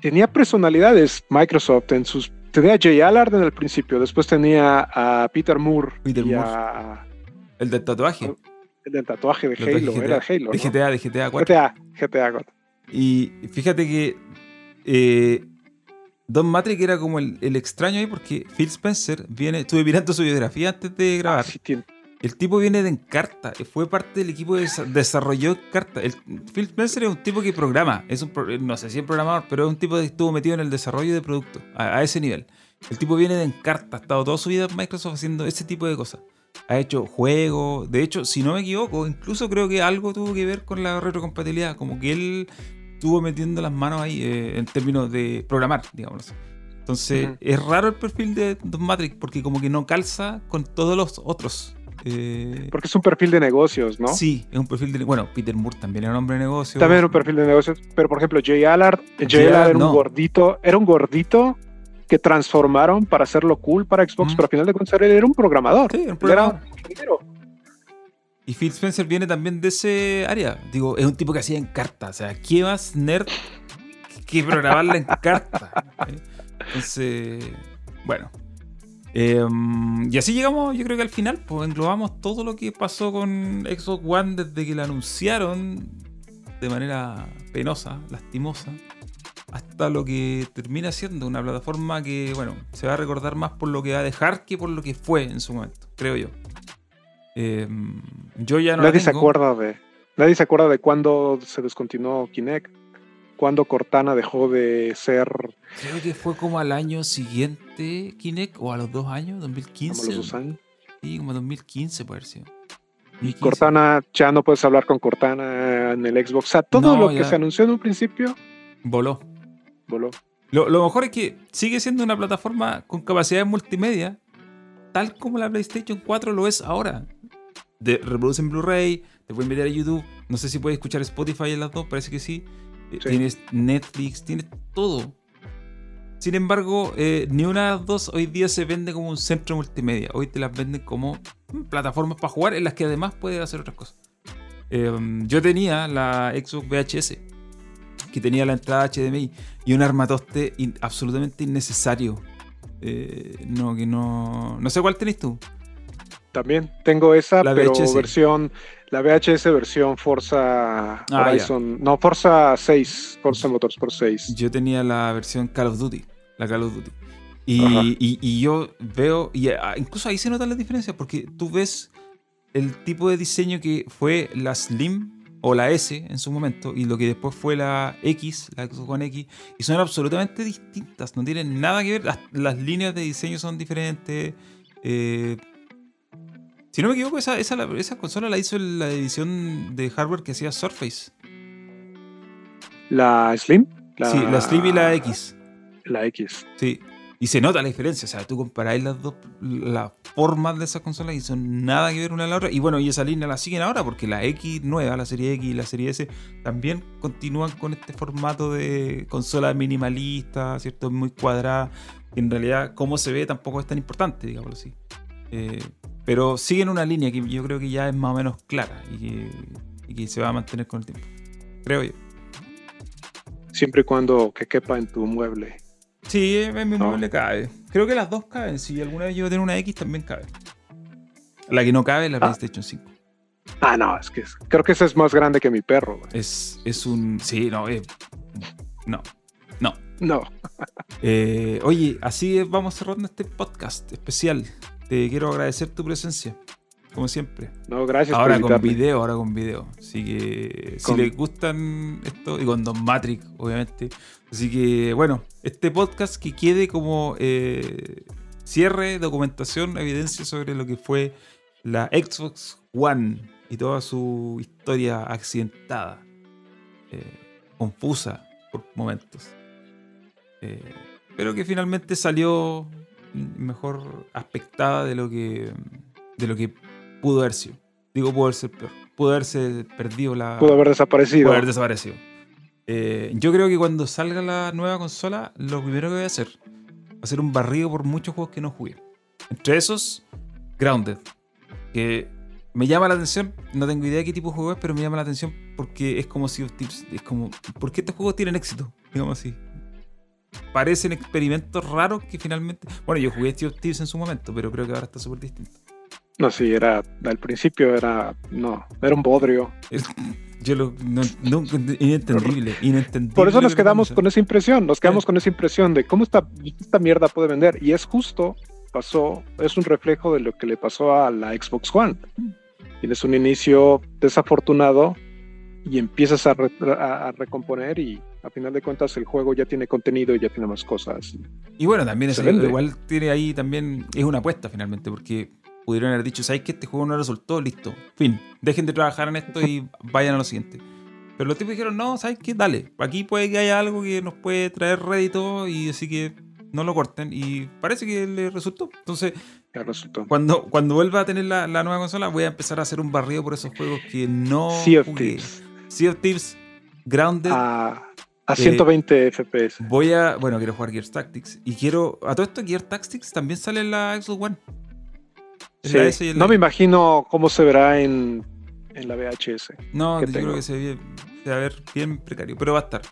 tenía personalidades Microsoft en sus tenía a Jay Allard en el principio, después tenía a Peter Moore Peter y Moore. a el del tatuaje. El del tatuaje de Halo, GTA, era Halo, de. GTA, de GTA 4. GTA, GTA, God. Y fíjate que eh, Don Matrix era como el, el extraño ahí porque Phil Spencer viene, estuve mirando su biografía antes de grabar. Ah, sí El tipo viene de Encarta, eh, fue parte del equipo que desa- desarrolló Encarta. El, Phil Spencer es un tipo que programa, es un, pro- no sé si es programador, pero es un tipo que estuvo metido en el desarrollo de productos, a, a ese nivel. El tipo viene de Encarta, ha estado toda su vida en Microsoft haciendo ese tipo de cosas. Ha hecho juegos, de hecho, si no me equivoco, incluso creo que algo tuvo que ver con la retrocompatibilidad, como que él estuvo metiendo las manos ahí eh, en términos de programar, digamos. Entonces, Ujú. es raro el perfil de Don Matrix porque como que no calza con todos los otros. Eh, porque es un perfil de negocios, ¿no? Sí, es un perfil de... Bueno, Peter Moore también era un hombre de negocio. También era un perfil de negocios, pero por ejemplo, Jay Allard, Jay Jay Allard Allard, era no. un gordito, era un gordito que transformaron para hacerlo cool para Xbox, Mm. pero al final de cuentas él era un programador. Sí, un era programador. un. Y Phil Spencer viene también de ese área. Digo, es un tipo que hacía en carta. O sea, ¿qué más nerd que programarla en *laughs* carta? ¿Eh? Entonces, bueno. Em, y así llegamos, yo creo que al final, pues englobamos todo lo que pasó con Xbox One desde que la anunciaron de manera penosa, lastimosa, hasta lo que termina siendo una plataforma que, bueno, se va a recordar más por lo que va a dejar que por lo que fue en su momento, creo yo. Em, yo ya no nadie se acuerda de nadie se acuerda de cuándo se descontinuó Kinect, cuándo Cortana dejó de ser Creo que fue como al año siguiente Kinect o a los dos años, como 2015. los dos años. Sí, como 2015 puede. 2015. Cortana, ya no puedes hablar con Cortana en el Xbox. O sea, todo No, lo que se anunció en un principio Voló. Voló. Lo, lo mejor es que sigue siendo una plataforma con capacidad de multimedia, tal como la PlayStation 4 lo es ahora. De, reproduce en Blu-ray, te pueden meter a YouTube. No sé si puedes escuchar Spotify en las dos, parece que sí. Eh, Sí. Tienes Netflix, tienes todo. Sin embargo, eh, ni una de las dos hoy día se vende como un centro multimedia. Hoy te las venden como plataformas para jugar en las que además puedes hacer otras cosas. Eh, yo tenía la Xbox VHS, que tenía la entrada HDMI y un armatoste in- absolutamente innecesario. Eh, no, que no. No sé cuál tenés tú. También tengo esa, La pero VHS. versión, la VHS versión Forza Ah, Horizon, no, Forza 6, Forza Motorsport 6. Yo tenía la versión Call of Duty. la Call of Duty. Y, y, yo veo, y ah, incluso ahí se notan las diferencias, porque tú ves el tipo de diseño que fue la Slim o la S en su momento y lo que después fue la X, la Xbox One X, y son absolutamente distintas, no tienen nada que ver, las, líneas de diseño son diferentes. Eh, si no me equivoco, esa, esa, consola la hizo la división de hardware que hacía Surface. ¿La Slim? Sí, la Slim y la X. La X. Sí. Y se nota la diferencia, o sea, tú comparáis las dos, las formas de esas consolas y son nada que ver una a la otra. Y bueno, y esa línea la siguen ahora porque la X nueva, la serie X y la serie S, también continúan con este formato de consola minimalista, ¿cierto? Muy cuadrada. en realidad, cómo se ve tampoco es tan importante, digámoslo así. Eh, pero siguen una línea que yo creo que ya es más o menos clara y que, y que se va a mantener con el tiempo. Creo yo. Siempre y cuando que quepa en tu mueble. Sí, en mi mueble cabe. Creo que las dos caben. Si alguna vez yo tengo una X, también cabe. La que no cabe es la ah. PlayStation 5. Ah, no, es que creo que esa es más grande que mi perro. Es, es un. Sí, no, es, no. No. No. *laughs* Eh, oye, así vamos cerrando este podcast especial. Te quiero agradecer tu presencia como siempre. No, gracias. Ahora con video, ahora con video. Así que si les gustan esto, y con Don Matrix, obviamente. Así que bueno, este podcast que quede como eh, cierre, documentación, evidencia sobre lo que fue la Xbox One y toda su historia accidentada, eh, confusa por momentos. Eh, pero que finalmente salió mejor aspectada de lo que de lo que pudo haber sido. Digo, pudo haber sido peor. Pudo haberse perdido la. Pudo haber desaparecido. Pudo haber desaparecido. Eh, yo creo que cuando salga la nueva consola, lo primero que voy a hacer va a ser un barrido por muchos juegos que no jugué. Entre esos, Grounded. Que me llama la atención, no tengo idea de qué tipo de juego es, pero me llama la atención porque es como si es como, ¿por qué estos juegos tienen éxito? Digamos así. Parecen experimentos raros que finalmente. Bueno, yo jugué Steve Tips en su momento, pero creo que ahora está súper distinto. No, sí, era. Al principio era. No, era un bodrio. Yo lo. No, inentendible, inentendible. Por eso nos quedamos con esa impresión. Nos quedamos con esa impresión de cómo esta, esta mierda puede vender. Y es justo. Pasó. Es un reflejo de lo que le pasó a la Xbox One. Tienes un inicio desafortunado y empiezas a, a, recomponer y a final de cuentas el juego ya tiene contenido y ya tiene más cosas. Y bueno, también es, igual tiene ahí también, es una apuesta finalmente, porque pudieron haber dicho, ¿sabes que este juego no resultó? Listo, fin, dejen de trabajar en esto y *laughs* vayan a lo siguiente. Pero los tipos dijeron, no, ¿sabes qué? Dale, aquí puede que haya algo que nos puede traer rédito y así que no lo corten. Y parece que le resultó. Entonces, resultó. Cuando, cuando vuelva a tener la, nueva consola, voy a empezar a hacer un barrido por esos juegos que no sea of Thieves. Sea of Thieves, Grounded. A, a 120 FPS. Voy a, bueno, quiero jugar Gear Tactics. Y quiero, a todo esto, Gear Tactics también sale en la Xbox One no me imagino cómo se verá en, la VHS. No, yo creo que se, va a ver bien precario, pero va a estar.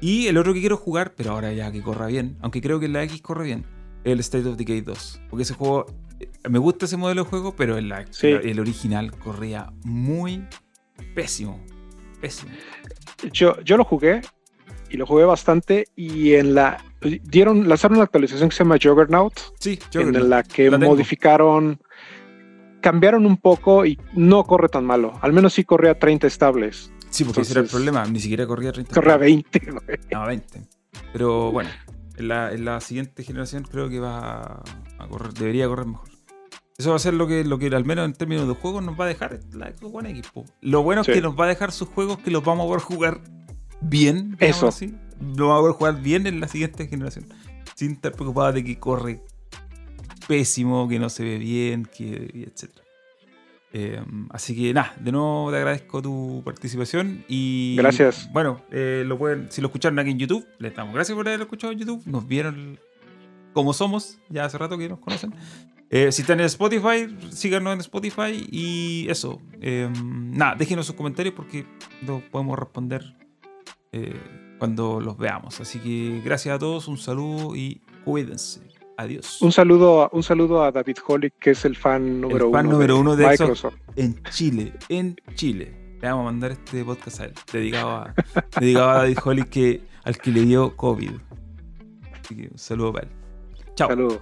Y el otro que quiero jugar, pero ahora ya que corra bien, aunque creo que en la X corre bien, es el State of Decay 2. Porque ese juego, eh, me gusta ese modelo de juego, pero el, el original corría muy pésimo. Pésimo. Yo, yo lo jugué y lo jugué bastante y en la dieron lanzaron una actualización que se llama Juggernaut sí, en la que modificaron cambiaron un poco y no corre tan malo. Al menos sí corría 30 estables. Sí, porque ese era el problema. Ni siquiera corría 30. Corría 20. No, 20. Pero bueno, en la, siguiente generación creo que va a correr, debería correr mejor. Eso va a ser lo que, lo que al menos en términos de juegos nos va a dejar la Xbox One X. Lo bueno es que nos va a dejar sus juegos que los vamos a poder jugar bien. Eso. Así. Lo vamos a poder jugar bien en la siguiente generación. Sin estar preocupado de que corre pésimo, que no se ve bien, que, etc. Em, así que nada, de nuevo te agradezco tu participación y gracias. Bueno, eh, lo pueden, si lo escucharon aquí en YouTube, les damos gracias por haberlo escuchado en YouTube, nos vieron como somos, ya hace rato que nos conocen. Eh, si están en Spotify, síganos en Spotify y eso. Em, nada, déjenos sus comentarios porque lo podemos responder eh, cuando los veamos. Así que gracias a todos, un saludo y cuídense. Adiós. Un saludo, un saludo a David Holly, que es el fan número, el fan uno, número de uno de Microsoft. En Chile, en Chile. Le vamos a mandar este podcast a él, dedicado a, dedicado a David Holly, que, al que le dio COVID. Así que un saludo para él. Chao. Saludos.